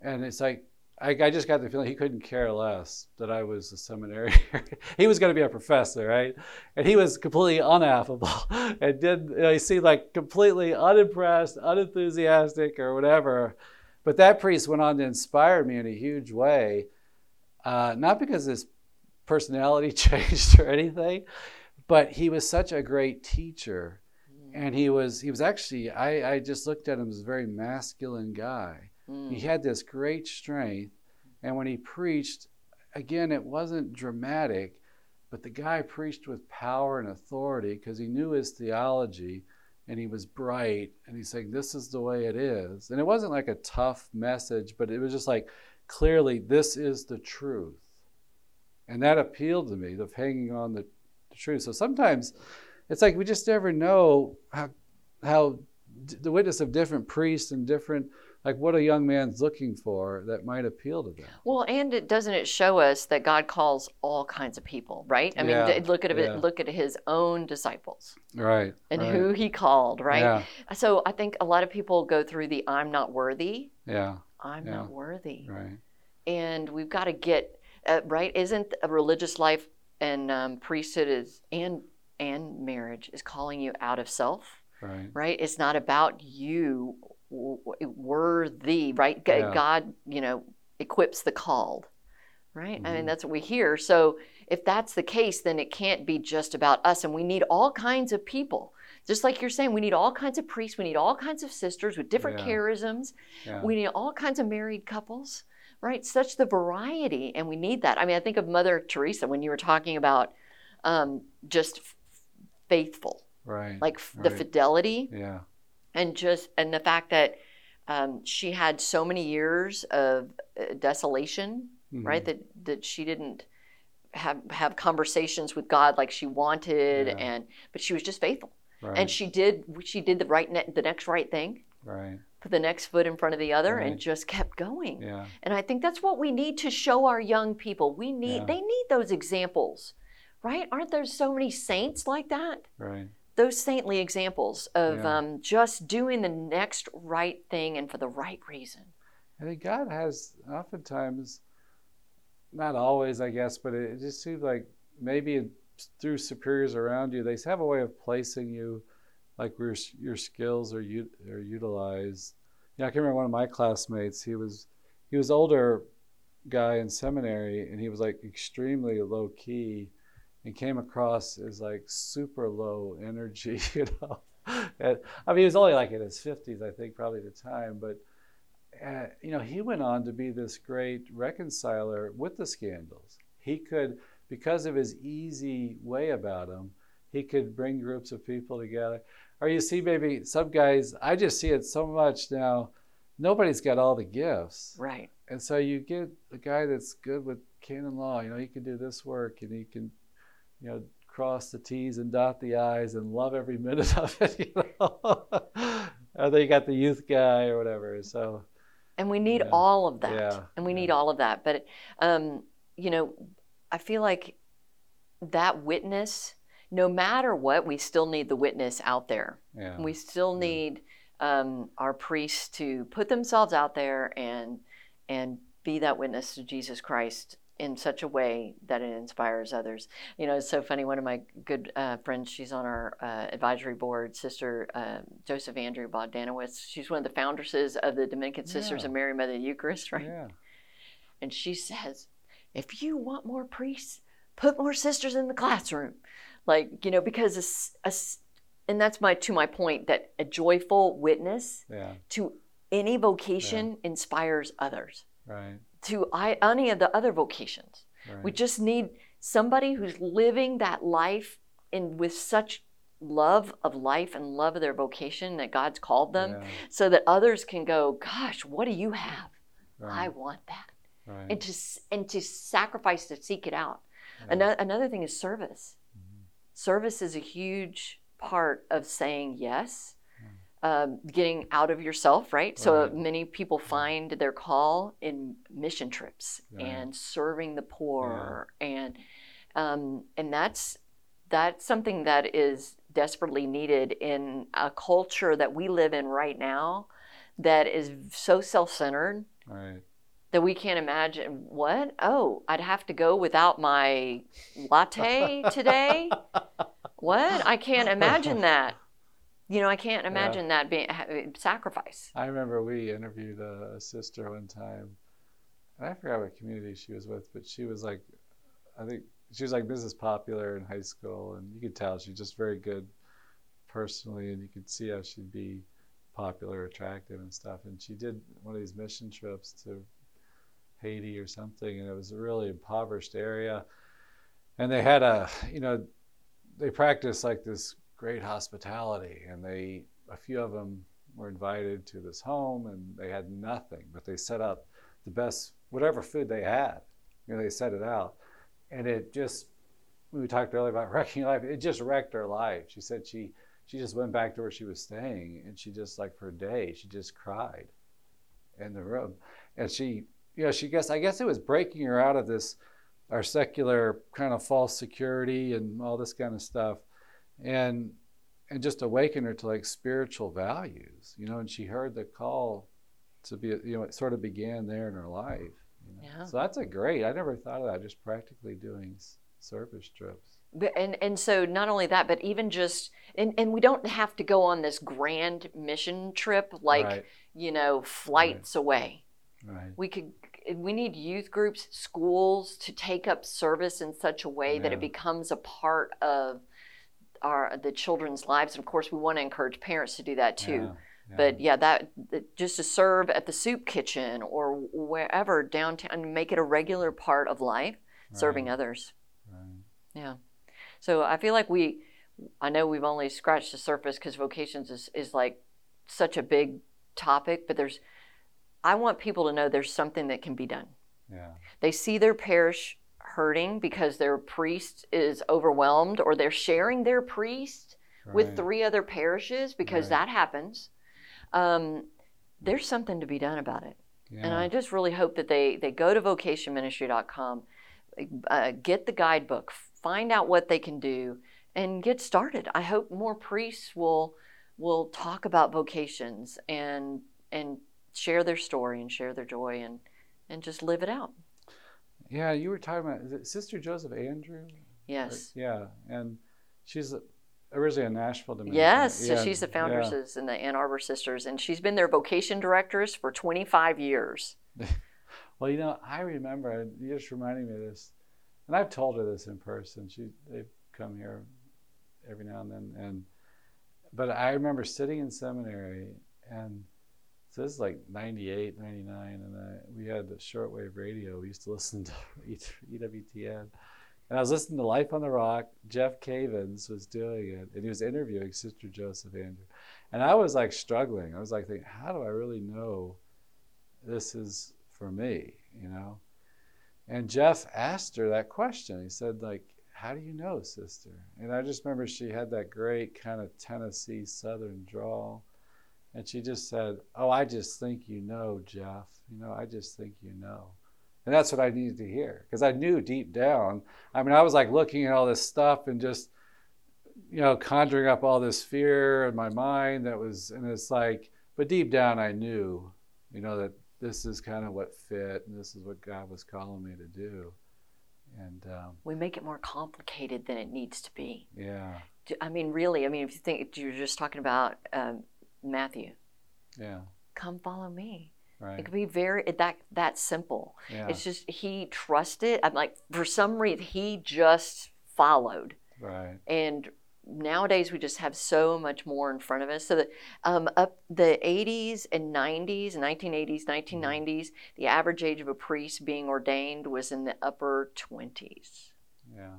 and it's like, I, I just got the feeling he couldn't care less that I was a seminarian. he was going to be a professor, right? And he was completely unaffable and did, you know, he seemed like completely unimpressed, unenthusiastic, or whatever. But that priest went on to inspire me in a huge way, uh, not because his personality changed or anything, but he was such a great teacher. Mm. And he was he was actually I, I just looked at him as a very masculine guy. Mm. He had this great strength, and when he preached, again, it wasn't dramatic, but the guy preached with power and authority because he knew his theology and he was bright and he's saying this is the way it is. And it wasn't like a tough message but it was just like clearly this is the truth. And that appealed to me of hanging on the, the truth. So sometimes it's like we just never know how how the witness of different priests and different like what a young man's looking for that might appeal to them. Well, and it doesn't it show us that God calls all kinds of people, right? I yeah, mean, look at it, look at his own disciples, right? And right. who he called, right? Yeah. So I think a lot of people go through the "I'm not worthy." Yeah. I'm yeah. not worthy. Right. And we've got to get uh, right. Isn't a religious life and um, priesthood is and and marriage is calling you out of self? Right. Right. It's not about you worthy, right? Yeah. God, you know, equips the called, right? Mm-hmm. I mean, mm-hmm. that's what we hear. So if that's the case, then it can't be just about us. And we need all kinds of people. Just like you're saying, we need all kinds of priests, we need all kinds of sisters with different yeah. charisms, yeah. we need all kinds of married couples, right? Such the variety, and we need that. I mean, I think of Mother Teresa when you were talking about um, just f- faithful, right? Like f- right. the fidelity, yeah and just and the fact that um, she had so many years of uh, desolation, mm-hmm. right? That that she didn't have have conversations with God like she wanted, yeah. and but she was just faithful, right. and she did she did the right ne- the next right thing, right? Put the next foot in front of the other, right. and just kept going. Yeah. And I think that's what we need to show our young people. We need yeah. they need those examples, right? Aren't there so many saints like that? Right those saintly examples of yeah. um, just doing the next right thing and for the right reason. I think God has oftentimes, not always, I guess, but it just seems like maybe through superiors around you, they have a way of placing you like where your skills are, u- are utilized. Yeah, I can remember one of my classmates. He was he was older guy in seminary, and he was like extremely low key and came across as like super low energy, you know. and, I mean, he was only like in his 50s, I think, probably at the time, but uh, you know, he went on to be this great reconciler with the scandals. He could, because of his easy way about him, he could bring groups of people together. Or you see, maybe some guys, I just see it so much now. Nobody's got all the gifts. Right. And so you get a guy that's good with canon law. You know, he can do this work and he can you know, cross the T's and dot the I's and love every minute of it, you know. then you got the youth guy or whatever. So And we need yeah. all of that. Yeah. And we yeah. need all of that. But um, you know, I feel like that witness, no matter what, we still need the witness out there. Yeah. We still need um, our priests to put themselves out there and and be that witness to Jesus Christ in such a way that it inspires others. You know, it's so funny. One of my good uh, friends, she's on our uh, advisory board, Sister uh, Joseph Andrew Bogdanowicz. She's one of the foundresses of the Dominican Sisters Yeah. of Mary Mother of the Eucharist, right? Yeah. And she says, if you want more priests, put more sisters in the classroom. Like, you know, because, a a and that's my, to my point, that a joyful witness Yeah. to any vocation inspires others Right. To I, any of the other vocations. Right. We just need somebody who's living that life in with such love of life and love of their vocation that God's called them Yeah. so that others can go, gosh, what do you have? I want that. Right. And to and to sacrifice to seek it out. Yeah. Another, another thing is service. Mhm. Service is a huge part of saying yes, Um, getting out of yourself, right? So many people find their call in mission trips Right. and serving the poor, and um, and that's that's something that is desperately needed in a culture that we live in right now, that is so self-centered Right. that we can't imagine what oh i'd have to go without my latte today what i can't imagine that you know i can't imagine that being ha- eh, sacrifice I remember we interviewed a, a sister one time, and I forgot what community she was with, but she was like, I think she was like Mrs. Popular in high school, and you could tell she's just very good personally, and you could see how she'd be popular, attractive, and stuff. And she did one of these mission trips to Haiti or something, and it was a really impoverished area, and they had a, you know, they practiced like this great hospitality, and they a few of them were invited to this home and they had nothing, but they set up the best, whatever food they had. You know, they set it out. And it just, we talked earlier about wrecking life, it just wrecked her life. She said she, she just went back to where she was staying and she just, like for a day, she just cried in the room. And she, you know, she guess, I guess it was breaking her out of this, our secular kind of false security and all this kind of stuff. And, and just awaken her to like spiritual values, you know. And she heard the call to be, you know, it sort of began there in her life. You know? Yeah. So that's a great. I never thought of that. Just practically doing service trips. But, and and so not only that but even just and, and we don't have to go on this grand mission trip like right, you know flights away right, we could we need youth groups schools to take up service in such a way that it becomes a part of our the children's lives. And of course we want to encourage parents to do that too. Yeah, yeah. but yeah that, that just to serve at the soup kitchen or wherever downtown and make it a regular part of life serving others. Right. yeah. So i feel like we i know we've only scratched the surface because vocations is, is like such a big topic but there's i want people to know there's something that can be done. Yeah, they see their parish hurting because their priest is overwhelmed or they're sharing their priest with three other parishes because Right. that happens. Um, there's something to be done about it. Yeah, and i just really hope that they, they go to vocationministry.com uh, get the guidebook find out what they can do and get started. I hope more priests will will talk about vocations and and share their story and share their joy and and just live it out yeah. You were talking about is it Sister Joseph Andrew. yes Yeah, and she's originally a Nashville Dominican. Yes, so she's the yeah. foundresses in the Ann Arbor Sisters, and she's been their vocation directors for 25 years. Well, you know, I remember you just reminding me of this, and I've told her this in person. She they've come here every now and then, and but I remember sitting in seminary, and so this is like 98, 99, and I, we had the shortwave radio. We used to listen to EWTN, and I was listening to Life on the Rock. Jeff Cavins was doing it, and he was interviewing Sister Joseph Andrew, and I was like struggling. I was like thinking, how do I really know this is for me, you know? And Jeff asked her that question. He said, like, how do you know, sister? And I just remember she had that great kind of Tennessee Southern drawl. And she just said, Oh, I just think you know, Jeff. You know, I just think you know. And that's what I needed to hear because I knew deep down. I mean, I was like looking at all this stuff and just, you know, conjuring up all this fear in my mind that was, and it's like, but deep down I knew, you know, that this is kind of what fit and this is what God was calling me to do. And um, we make it more complicated than it needs to be. yeah, I mean, really. I mean, if you think you're just talking about um, Matthew, yeah, come follow me. It could be very that that simple. Yeah, It's just he trusted. I'm like for some reason he just followed. right. and nowadays we just have so much more in front of us so that um, up the 80s and 90s 1980s 1990s the average age of a priest being ordained was in the upper 20s Yeah,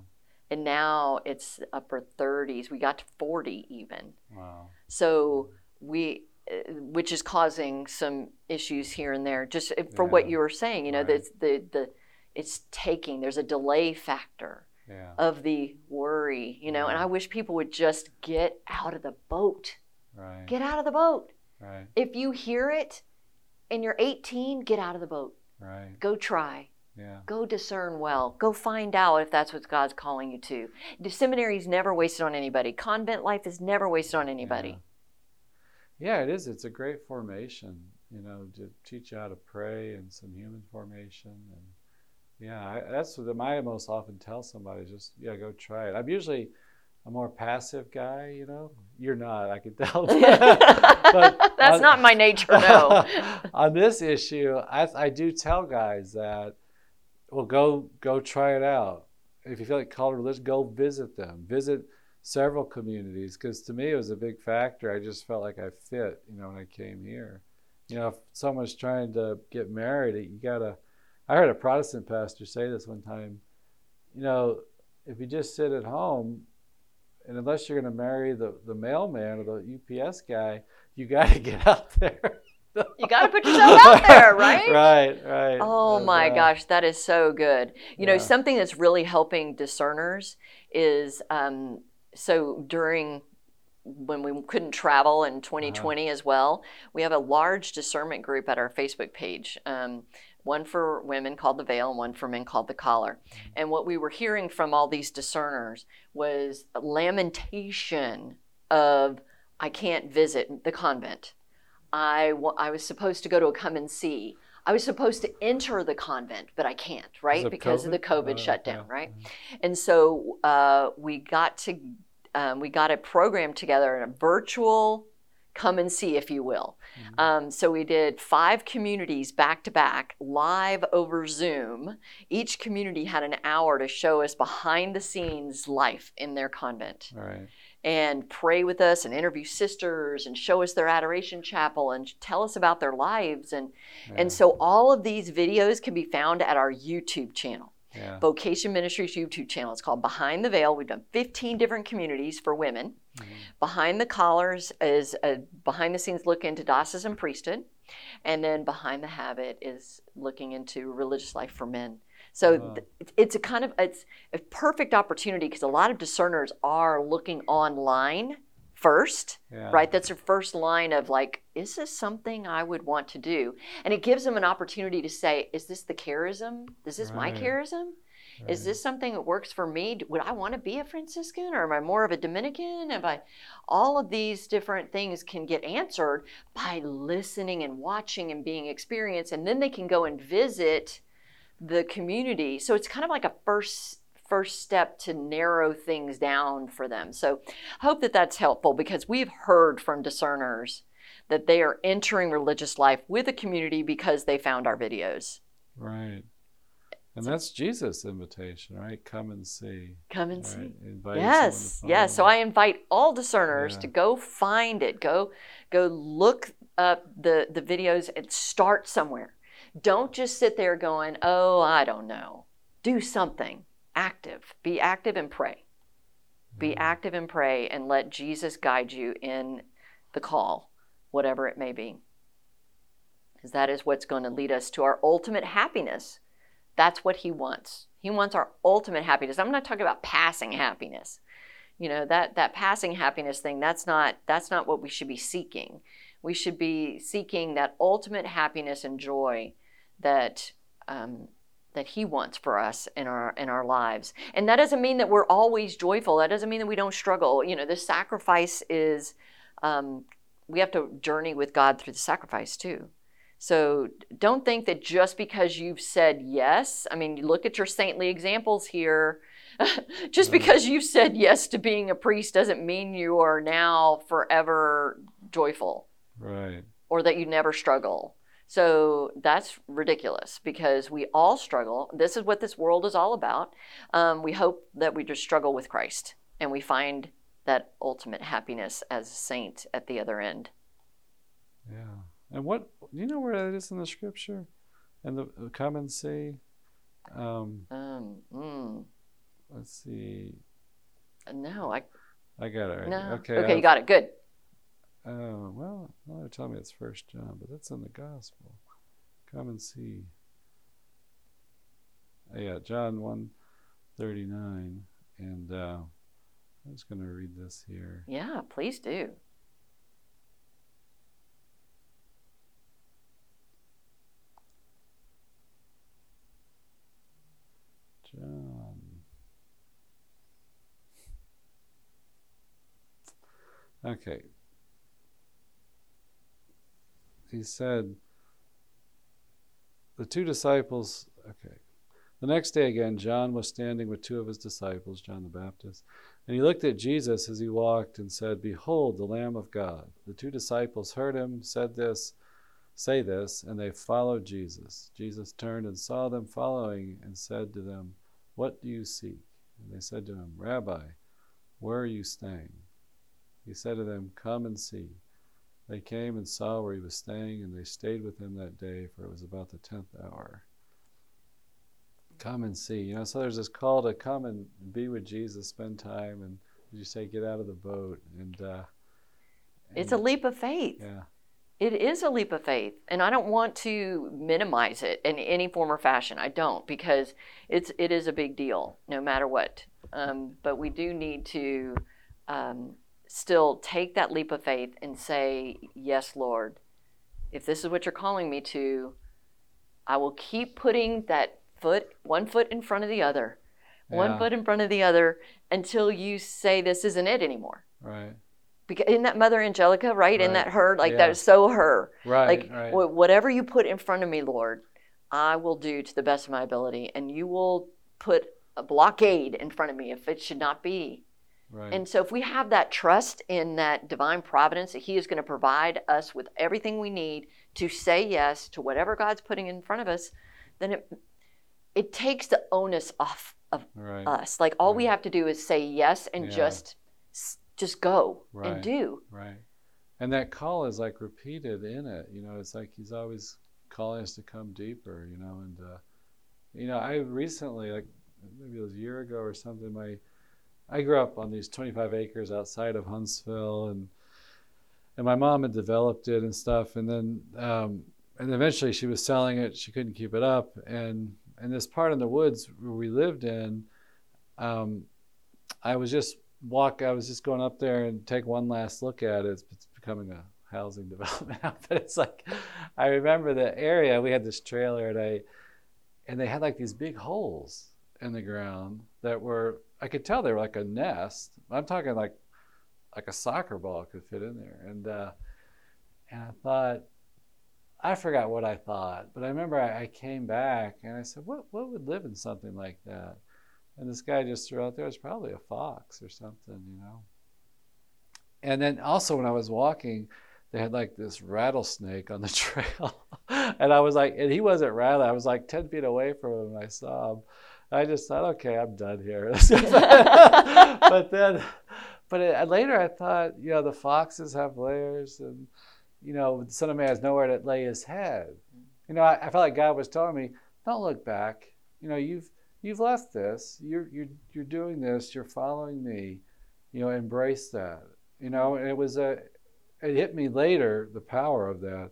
and now it's upper 30s we got to 40 even wow. so we uh, which is causing some issues here and there just uh, for what you were saying you know Right. the the it's taking there's a delay factor Yeah, of the worry, you know. And I wish people would just get out of the boat. right, Get out of the boat. right, If you hear it and you're 18, get out of the boat. right. Go try. Yeah, Go discern well. Go find out if that's what God's calling you to. The seminary's never wasted on anybody. Convent life is never wasted on anybody. Yeah, it is. It's a great formation, you know, to teach you how to pray and some human formation. And yeah, I, that's what I most often tell somebody just, yeah, go try it. I'm usually a more passive guy, you know. You're not, I can tell. But that's on- not my nature, no. on this issue, I, I do tell guys that, well, go go try it out. If you feel like called religion, go visit them. Visit several communities because to me it was a big factor. I just felt like I fit, you know, when I came here. You know, if someone's trying to get married, you gotta. I heard a Protestant pastor say this one time. You know, if you just sit at home, and unless you're going to marry the the mailman or the UPS guy, you got to get out there. You got to put yourself out there, right? right, right. Oh my uh, gosh, that is so good. You know, something that's really helping discerners is um, so during when we couldn't travel in 2020 Uh-huh. as well, we have a large discernment group at our Facebook page. Um, one for women called the veil and one for men called the collar. Mm-hmm. And what we were hearing from all these discerners was a lamentation of, I can't visit the convent. I, I was supposed to go to a come and see. I was supposed to enter the convent, but I can't, right? Because of the COVID Uh, shutdown, yeah. right? And so uh, we got to um, we got a program together, in a virtual come and see, if you will. Mhm. Um, so we did five communities back to back, live over Zoom. Each community had an hour to show us behind the scenes life in their convent Right. and pray with us and interview sisters and show us their adoration chapel and tell us about their lives and Yeah. and so all of these videos can be found at our YouTube channel. Yeah. Vocation Ministry's YouTube channel. It's called Behind the Veil. We've done 15 different communities for women. Mhm. Behind the Collars is a behind the scenes look into diocesan priesthood. And then Behind the Habit is looking into religious life for men. So th- it's- it's a kind of it's a perfect opportunity because a lot of discerners are looking online first yeah. right? That's their first line of like, is this something I would want to do? And it gives them an opportunity to say, is this the charism? Is this my Right. charism? Is this something that works for me? Would I want to be a Franciscan or am I more of a Dominican? Am I, all of these different things can get answered by listening and watching and being experienced, and then they can go and visit the community. So it's kind of like a first first step to narrow things down for them. So hope that that's helpful because we've heard from discerners that they are entering religious life with a community because they found our videos. Right. And that's Jesus' invitation, right? Come and see. Come and right? see. Invite Yes, yes. So. I invite all discerners Yeah. to go find it. Go, go look up the the videos and start somewhere. Don't just sit there going, "Oh, I don't know." Do something active. Be active and pray. Be Mhm. active and pray, and let Jesus guide you in the call, whatever it may be. Because that is what's going to lead us to our ultimate happiness. That's what He wants. He wants our ultimate happiness. I'm not talking about passing happiness. You know that that passing happiness thing. That's not that's not what we should be seeking. We should be seeking that ultimate happiness and joy that um, that He wants for us in our in our lives. And that doesn't mean that we're always joyful. That doesn't mean that we don't struggle. You know, the sacrifice is um, we have to journey with God through the sacrifice too. So don't think that just because you've said yes, I mean, look at your saintly examples here. just because you've said yes to being a priest doesn't mean you are now forever joyful. Right. Or that you never struggle. So that's ridiculous because we all struggle. This is what this world is all about. Um, we hope that we just struggle with Christ and we find that ultimate happiness as a saint at the other end. Yeah. And what do you know where that is in the scripture? And the, the come and see. Um, um mm. Let's see. No, I. I got it. Right no. Okay. Okay, I've, you got it. Good. Oh well, well, they're telling me it's First John, but that's in the Gospel. Come and see. Oh, yeah, John one thirty nine, and uh, I'm just going to read this here. Yeah, please do. John. Okay. He said, the two disciples, okay. The next day again, John was standing with two of his disciples, John the Baptist, and he looked at Jesus as he walked and said, Behold, the Lamb of God. The two disciples heard him, said this, say this, and they followed Jesus. Jesus turned and saw them following and said to them, What do you seek? And they said to him, Rabbi, where are you staying? He said to them, Come and see. They came and saw where he was staying, and they stayed with him that day, for it was about the tenth hour come and see. You know, so there's this call to come and be with Jesus, spend time, and as you say, get out of the boat. And, uh, and it's a leap of faith. Yeah. It is a leap of faith, and I don't want to minimize it in any form or fashion. I don't because it's it is a big deal, no matter what. Um, but we do need to um, still take that leap of faith and say, "Yes, Lord, if this is what you're calling me to, I will keep putting that foot, one foot in front of the other, yeah. one foot in front of the other until you say this isn't it anymore. Right. Because isn't that Mother Angelica, right? right. Isn't that her? Like yeah. that is so her. Right. Like right. whatever you put in front of me, Lord, I will do to the best of my ability, and you will put a blockade in front of me if it should not be. Right. And so, if we have that trust in that divine providence that He is going to provide us with everything we need to say yes to whatever God's putting in front of us, then it it takes the onus off of right. us. Like all right. we have to do is say yes and yeah. just just go right. and do. Right. And that call is like repeated in it. You know, it's like he's always calling us to come deeper. You know, and uh, you know, I recently, like maybe it was a year ago or something, my I grew up on these 25 acres outside of Huntsville, and and my mom had developed it and stuff, and then um, and eventually she was selling it. She couldn't keep it up, and in this part in the woods where we lived in, um, I was just walk. I was just going up there and take one last look at it. It's, becoming a housing development but it's like I remember the area. We had this trailer, and I and they had like these big holes in the ground that were. I could tell they were like a nest. I'm talking like like a soccer ball could fit in there, and uh, and I thought I forgot what I thought, but I remember I, I, came back and I said, "What what would live in something like that?" And this guy just threw out there, "It's probably a fox or something," you know. And then also when I was walking, they had like this rattlesnake on the trail, and I was like, and he wasn't rattling. I was like ten feet away from him, and I saw him. I just thought, okay, I'm done here. but then, but it, later I thought, you know, the foxes have layers and you know, the Son of Man has nowhere to lay his head. Mm-hmm. You know, I, I, felt like God was telling me, don't look back. You know, you've you've left this. You're you're you're doing this. You're following me. You know, embrace that. You know, and it was a it hit me later the power of that.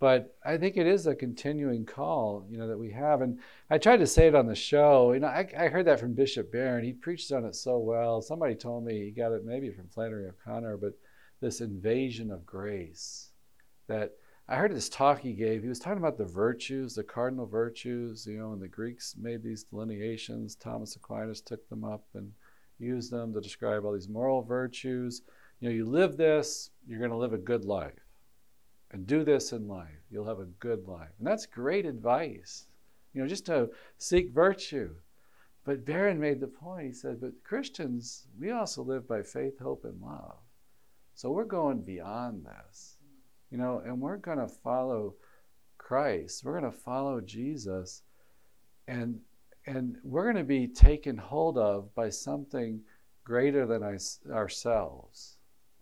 But I think it is a continuing call, you know, that we have. And I tried to say it on the show. You know, I, I heard that from Bishop Barron. He preached on it so well. Somebody told me he got it maybe from Flannery O'Connor, but this invasion of grace that I heard this talk he gave. He was talking about the virtues, the cardinal virtues, you know, and the Greeks made these delineations. Thomas Aquinas took them up and used them to describe all these moral virtues. You know, you live this, you're going to live a good life. And do this in life. You'll have a good life. And that's great advice, you know, just to seek virtue. But Barron made the point. He said, but Christians, we also live by faith, hope, and love. So we're going beyond this, you know, and we're going to follow Christ. We're going to follow Jesus. And, and we're going to be taken hold of by something greater than ourselves.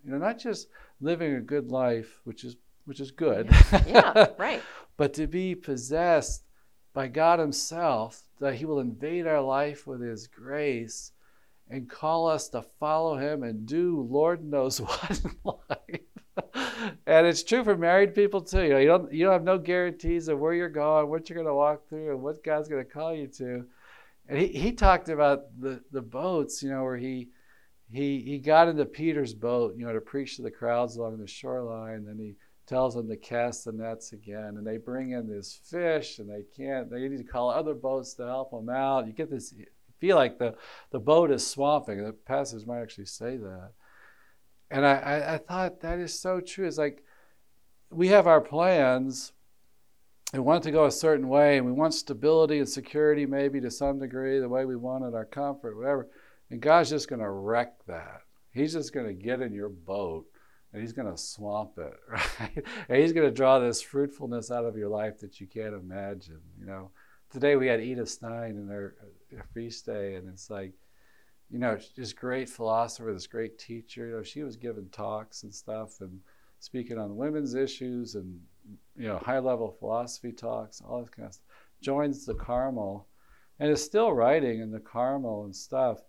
You know, not just living a good life, which is which is good. Yeah, yeah right. but to be possessed by God Himself, that He will invade our life with His grace and call us to follow Him and do Lord knows what in life. and it's true for married people too. You know, you don't you don't have no guarantees of where you're going, what you're going to walk through, and what God's going to call you to. And he, he talked about the, the boats, you know, where he he he got into Peter's boat, you know, to preach to the crowds along the shoreline, and then he tells them to cast the nets again. And they bring in this fish and they can't, they need to call other boats to help them out. You get this, feel like the, the boat is swamping. The passage might actually say that. And I, I, I thought that is so true. It's like we have our plans We want to go a certain way and we want stability and security maybe to some degree, the way we wanted our comfort, whatever. And God's just going to wreck that. He's just going to get in your boat and he's going to swamp it, right? And he's going to draw this fruitfulness out of your life that you can't imagine. You know, today we had Edith Stein in her, her feast day, and it's like, you know, this great philosopher, this great teacher. You know, she was giving talks and stuff and speaking on women's issues and you know high level philosophy talks, all this kind of stuff. Joins the Carmel, and is still writing in the Carmel and stuff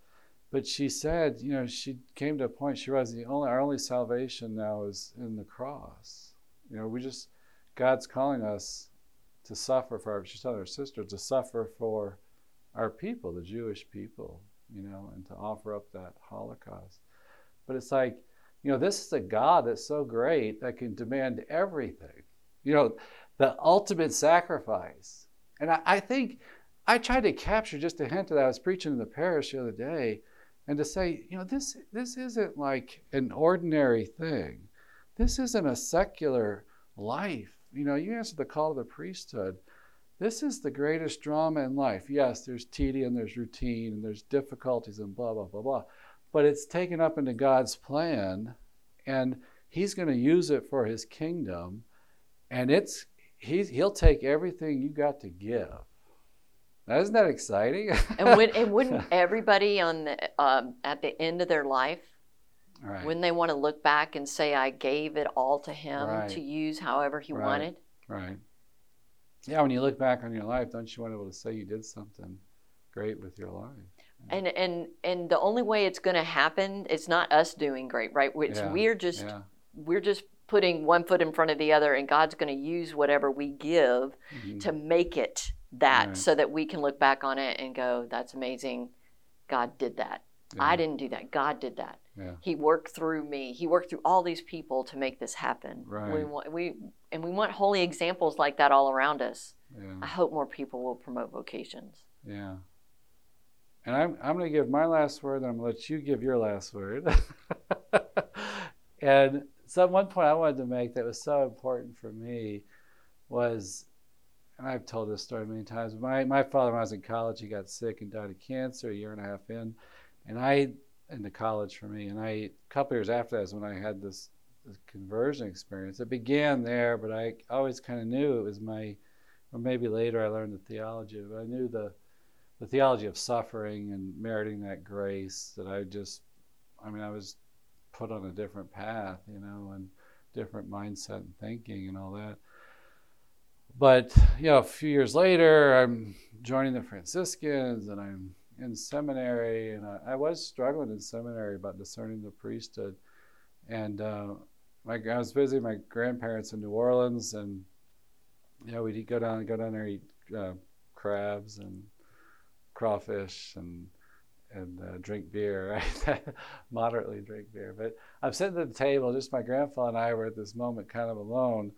but she said, you know, she came to a point she realized the only our only salvation now is in the cross. You know, we just God's calling us to suffer for our she's telling her sister to suffer for our people, the Jewish people, you know, and to offer up that Holocaust. But it's like, you know, this is a God that's so great that can demand everything. You know, the ultimate sacrifice. And I, I think I tried to capture just a hint of that. I was preaching in the parish the other day and to say, you know, this, this isn't like an ordinary thing. This isn't a secular life. You know, you answer the call of the priesthood. This is the greatest drama in life. Yes, there's tedium, there's routine, and there's difficulties and blah, blah, blah, blah. But it's taken up into God's plan, and He's going to use it for His kingdom. And it's he's, He'll take everything you got to give isn't that exciting? and, would, and wouldn't everybody on the, um, at the end of their life, right. wouldn't they want to look back and say, "I gave it all to Him right. to use however He right. wanted"? Right. Yeah, when you look back on your life, don't you want to be able to say you did something great with your life? And and and the only way it's going to happen it's not us doing great, right? It's yeah. we're just yeah. we're just putting one foot in front of the other, and God's going to use whatever we give mm-hmm. to make it that right. so that we can look back on it and go, that's amazing. God did that. Yeah. I didn't do that. God did that. Yeah. He worked through me. He worked through all these people to make this happen. Right. We want, we and we want holy examples like that all around us. Yeah. I hope more people will promote vocations. Yeah. And I'm I'm going to give my last word, and I'm going to let you give your last word. and so one point I wanted to make that was so important for me was and I've told this story many times. My my father, when I was in college, he got sick and died of cancer a year and a half in, and I into college for me. And I a couple years after that is when I had this, this conversion experience. It began there, but I always kind of knew it was my, or maybe later I learned the theology. But I knew the the theology of suffering and meriting that grace. That I just, I mean, I was put on a different path, you know, and different mindset and thinking and all that but you know, a few years later, I'm joining the Franciscans, and I'm in seminary, and I, I was struggling in seminary about discerning the priesthood. And uh, my, I was visiting my grandparents in New Orleans, and you know, we'd go down, go down there, eat uh, crabs and crawfish, and and uh, drink beer, right? Moderately drink beer. But I'm sitting at the table, just my grandfather and I were at this moment kind of alone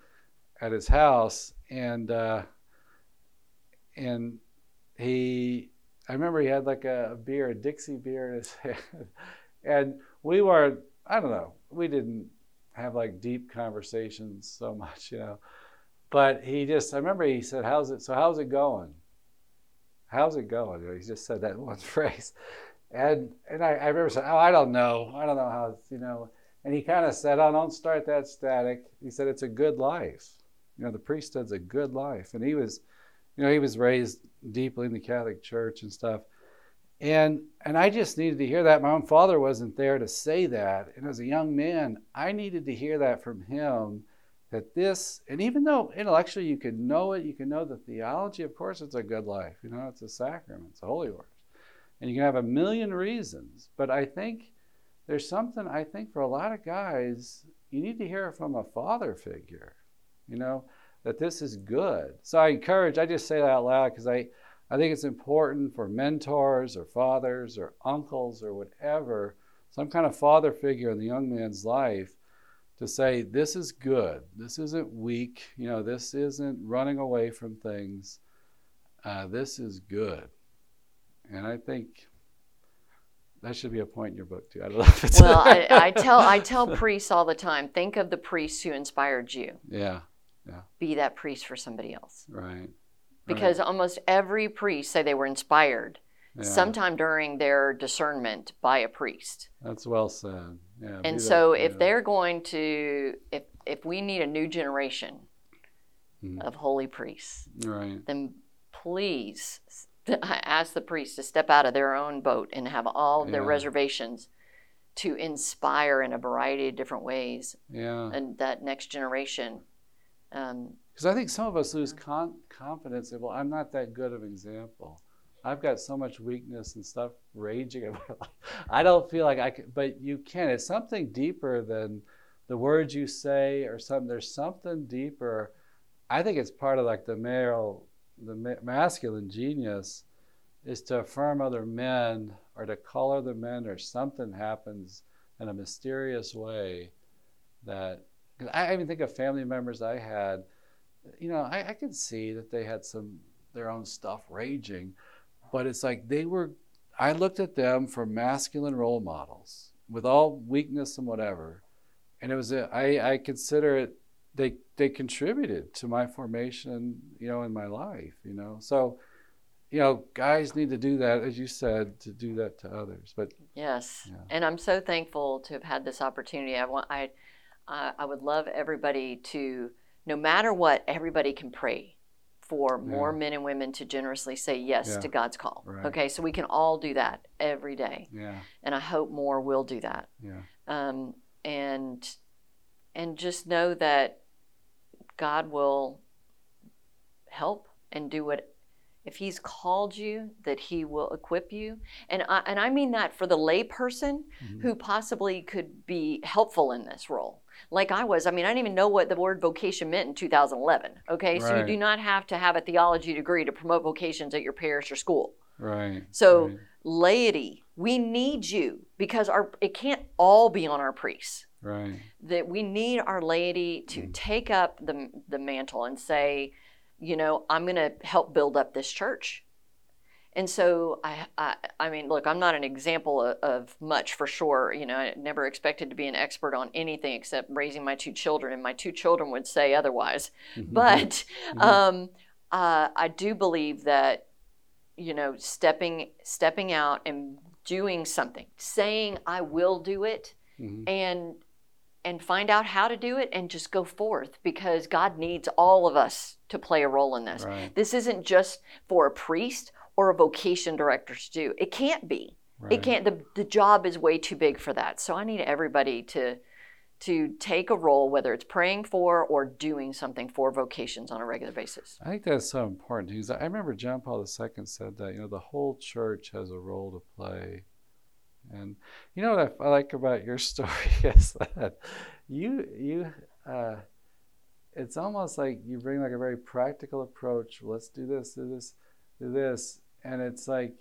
at his house, and uh, and he, I remember he had like a, beer, a Dixie beer in his hand, and we were, I don't know, we didn't have like deep conversations so much, you know. But he just, I remember he said, "How's it? So how's it going? How's it going?" You know, he just said that one phrase, and and I, I remember saying, "Oh, I don't know. I don't know how you know." And he kind of said, "Oh, don't start that static." He said, "It's a good life. You know, the priesthood's a good life." And he was, you know, he was raised deeply in the Catholic Church and stuff. And and I just needed to hear that. My own father wasn't there to say that. And as a young man, I needed to hear that from him that this, and even though intellectually you can know it, you can know the theology, of course, it's a good life. You know, it's a sacrament, it's a holy orders. And you can have a million reasons. But I think there's something, I think for a lot of guys, you need to hear it from a father figure, you know, that this is good. So I encourage, I just say that out loud because I, I think it's important for mentors or fathers or uncles or whatever, some kind of father figure in the young man's life to say, this is good. This isn't weak. You know, this isn't running away from things. Uh, this is good. And I think that should be a point in your book too. I don't know if it's well. I, I tell I tell priests all the time. Think of the priests who inspired you. Yeah, yeah. Be that priest for somebody else. Right. Because right. almost every priest say they were inspired yeah. sometime during their discernment by a priest. That's well said. Yeah, and so that, if yeah. they're going to if if we need a new generation mm. of holy priests, right. then please ask the priests to step out of their own boat and have all their reservations to inspire in a variety of different ways. Yeah. And that next generation. Because um, I think some of us lose con- confidence. And well, I'm not that good of an example. I've got so much weakness and stuff raging in my life. I don't feel like I can, but you can. It's something deeper than the words you say or something. There's something deeper. I think it's part of like the male, the masculine genius is to affirm other men or to color other men or something happens in a mysterious way that, I even think of family members I had, you know, I, I could see that they had some, their own stuff raging but it's like they were, I looked at them for masculine role models with all weakness and whatever. And it was, a, I, I consider it, they, they contributed to my formation, you know, in my life, you know. So, you know, guys need to do that, as you said, to do that to others. But yes, yeah. and I'm so thankful to have had this opportunity. I want, I, I would love everybody to, no matter what, everybody can pray for more men and women to generously say yes yeah. to God's call. Right. Okay, so we can all do that every day. Yeah. And I hope more will do that. Yeah. Um, and and just know that God will help and do what if he's called you that he will equip you and I, and I mean that for the layperson mm-hmm. who possibly could be helpful in this role like I was. I mean, I didn't even know what the word vocation meant in 2011. Okay, right. so you do not have to have a theology degree to promote vocations at your parish or school. Right. So right. laity, we need you because our it can't all be on our priests. Right. That we need our laity to mm. take up the the mantle and say, you know, I'm going to help build up this church. And so I, I, I mean, look, I'm not an example of, of, much for sure. You know, I never expected to be an expert on anything except raising my two children, and my two children would say otherwise. Mm-hmm. But mm-hmm. um, uh, I do believe that, you know, stepping stepping out and doing something, saying I will do it, mm-hmm. and and find out how to do it and just go forth because God needs all of us to play a role in this. Right. This isn't just for a priest or a vocation director to do. It can't be. Right. It can't. The, the job is way too big for that. So I need everybody to to take a role, whether it's praying for or doing something for vocations on a regular basis. I think that's so important because I remember John Paul II said that you know the whole church has a role to play, and you know what I, I like about your story is that you you. Uh, it's almost like you bring like a very practical approach. Let's do this, do this, do this, and it's like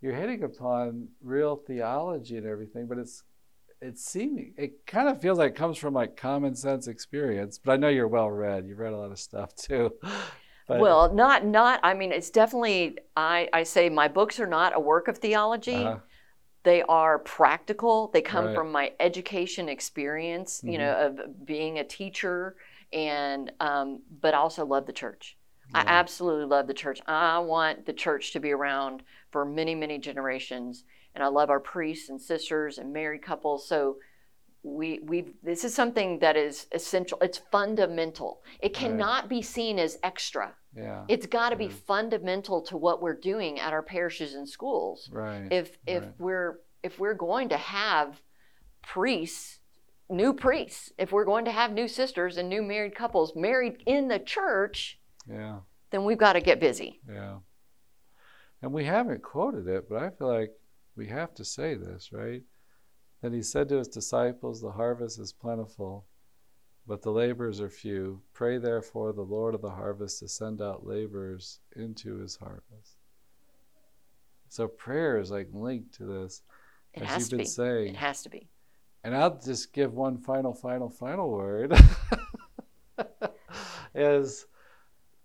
you're hitting upon real theology and everything, but it's it's seeming it kind of feels like it comes from like common sense experience. But I know you're well read. You've read a lot of stuff too. But, well, not not. I mean, it's definitely. I I say my books are not a work of theology. Uh-huh. they are practical. They come Right. from my education experience, you know, of being a teacher, and um, but I also love the church. I absolutely love the church. I want the church to be around for many, many generations, and I love our priests and sisters and married couples. So we we this is something that is essential. It's fundamental. It cannot be seen as extra. Yeah. It's got to be fundamental to what we're doing at our parishes and schools. right. If if right. we're if we're going to have priests, new priests, if we're going to have new sisters and new married couples married in the church, yeah. then we've got to get busy. Yeah. And we haven't quoted it, but I feel like we have to say this, right? Then he said to his disciples, The harvest is plentiful, but the laborers are few. Pray therefore the Lord of the harvest to send out laborers into his harvest. So prayer is like linked to this, It as has you've to been be. saying. It has to be. And I'll just give one final, final, final word. is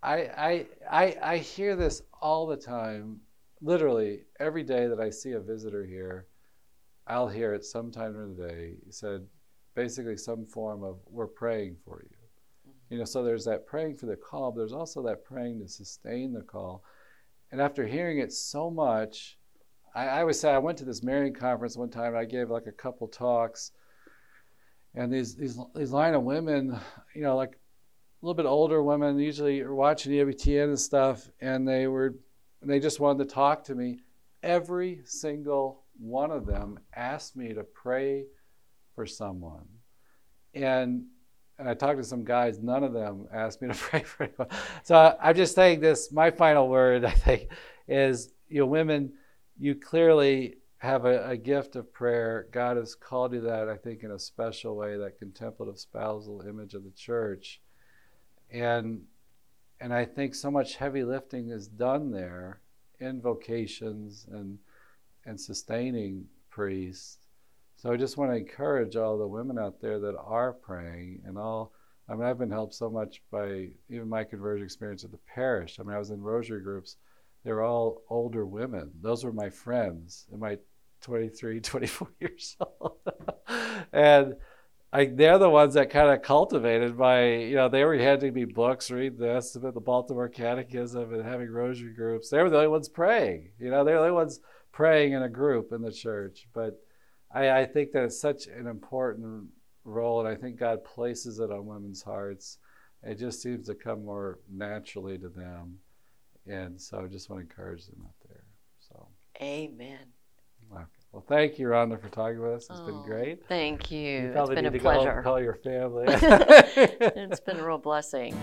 I, I I hear this all the time. Literally every day that I see a visitor here, I'll hear it sometime during the day. He said basically some form of we're praying for you. You know, so there's that praying for the call, but there's also that praying to sustain the call. And after hearing it so much, I, I always say I went to this married conference one time. and I gave like a couple talks, and these these these line of women, you know, like a little bit older women, usually are watching EWTN and stuff, and they were they just wanted to talk to me. Every single one of them asked me to pray for someone, and and I talked to some guys. None of them asked me to pray for anyone. So I, I'm just saying this. My final word, I think, is you know, women, you clearly have a, a gift of prayer. God has called you that, I think, in a special way, that contemplative spousal image of the church. And and I think so much heavy lifting is done there in vocations and and sustaining priests. So I just want to encourage all the women out there that are praying and all I mean I've been helped so much by even my conversion experience at the parish. I mean I was in rosary groups. They were all older women. Those were my friends in my 23, 24 years old. and They're the ones that kind of cultivated my, you know, they were handing me books, read this, about the Baltimore Catechism and having rosary groups. They were the only ones praying. You know, they were the only ones praying in a group in the church. But I, I think that it's such an important role, and I think God places it on women's hearts. It just seems to come more naturally to them. And so I just want to encourage them out there. So, Amen. Well, thank you, Rhonda, for talking with us. It's Oh, been great. Thank you. You it's been a to go home and pleasure. call your family. it's been a real blessing.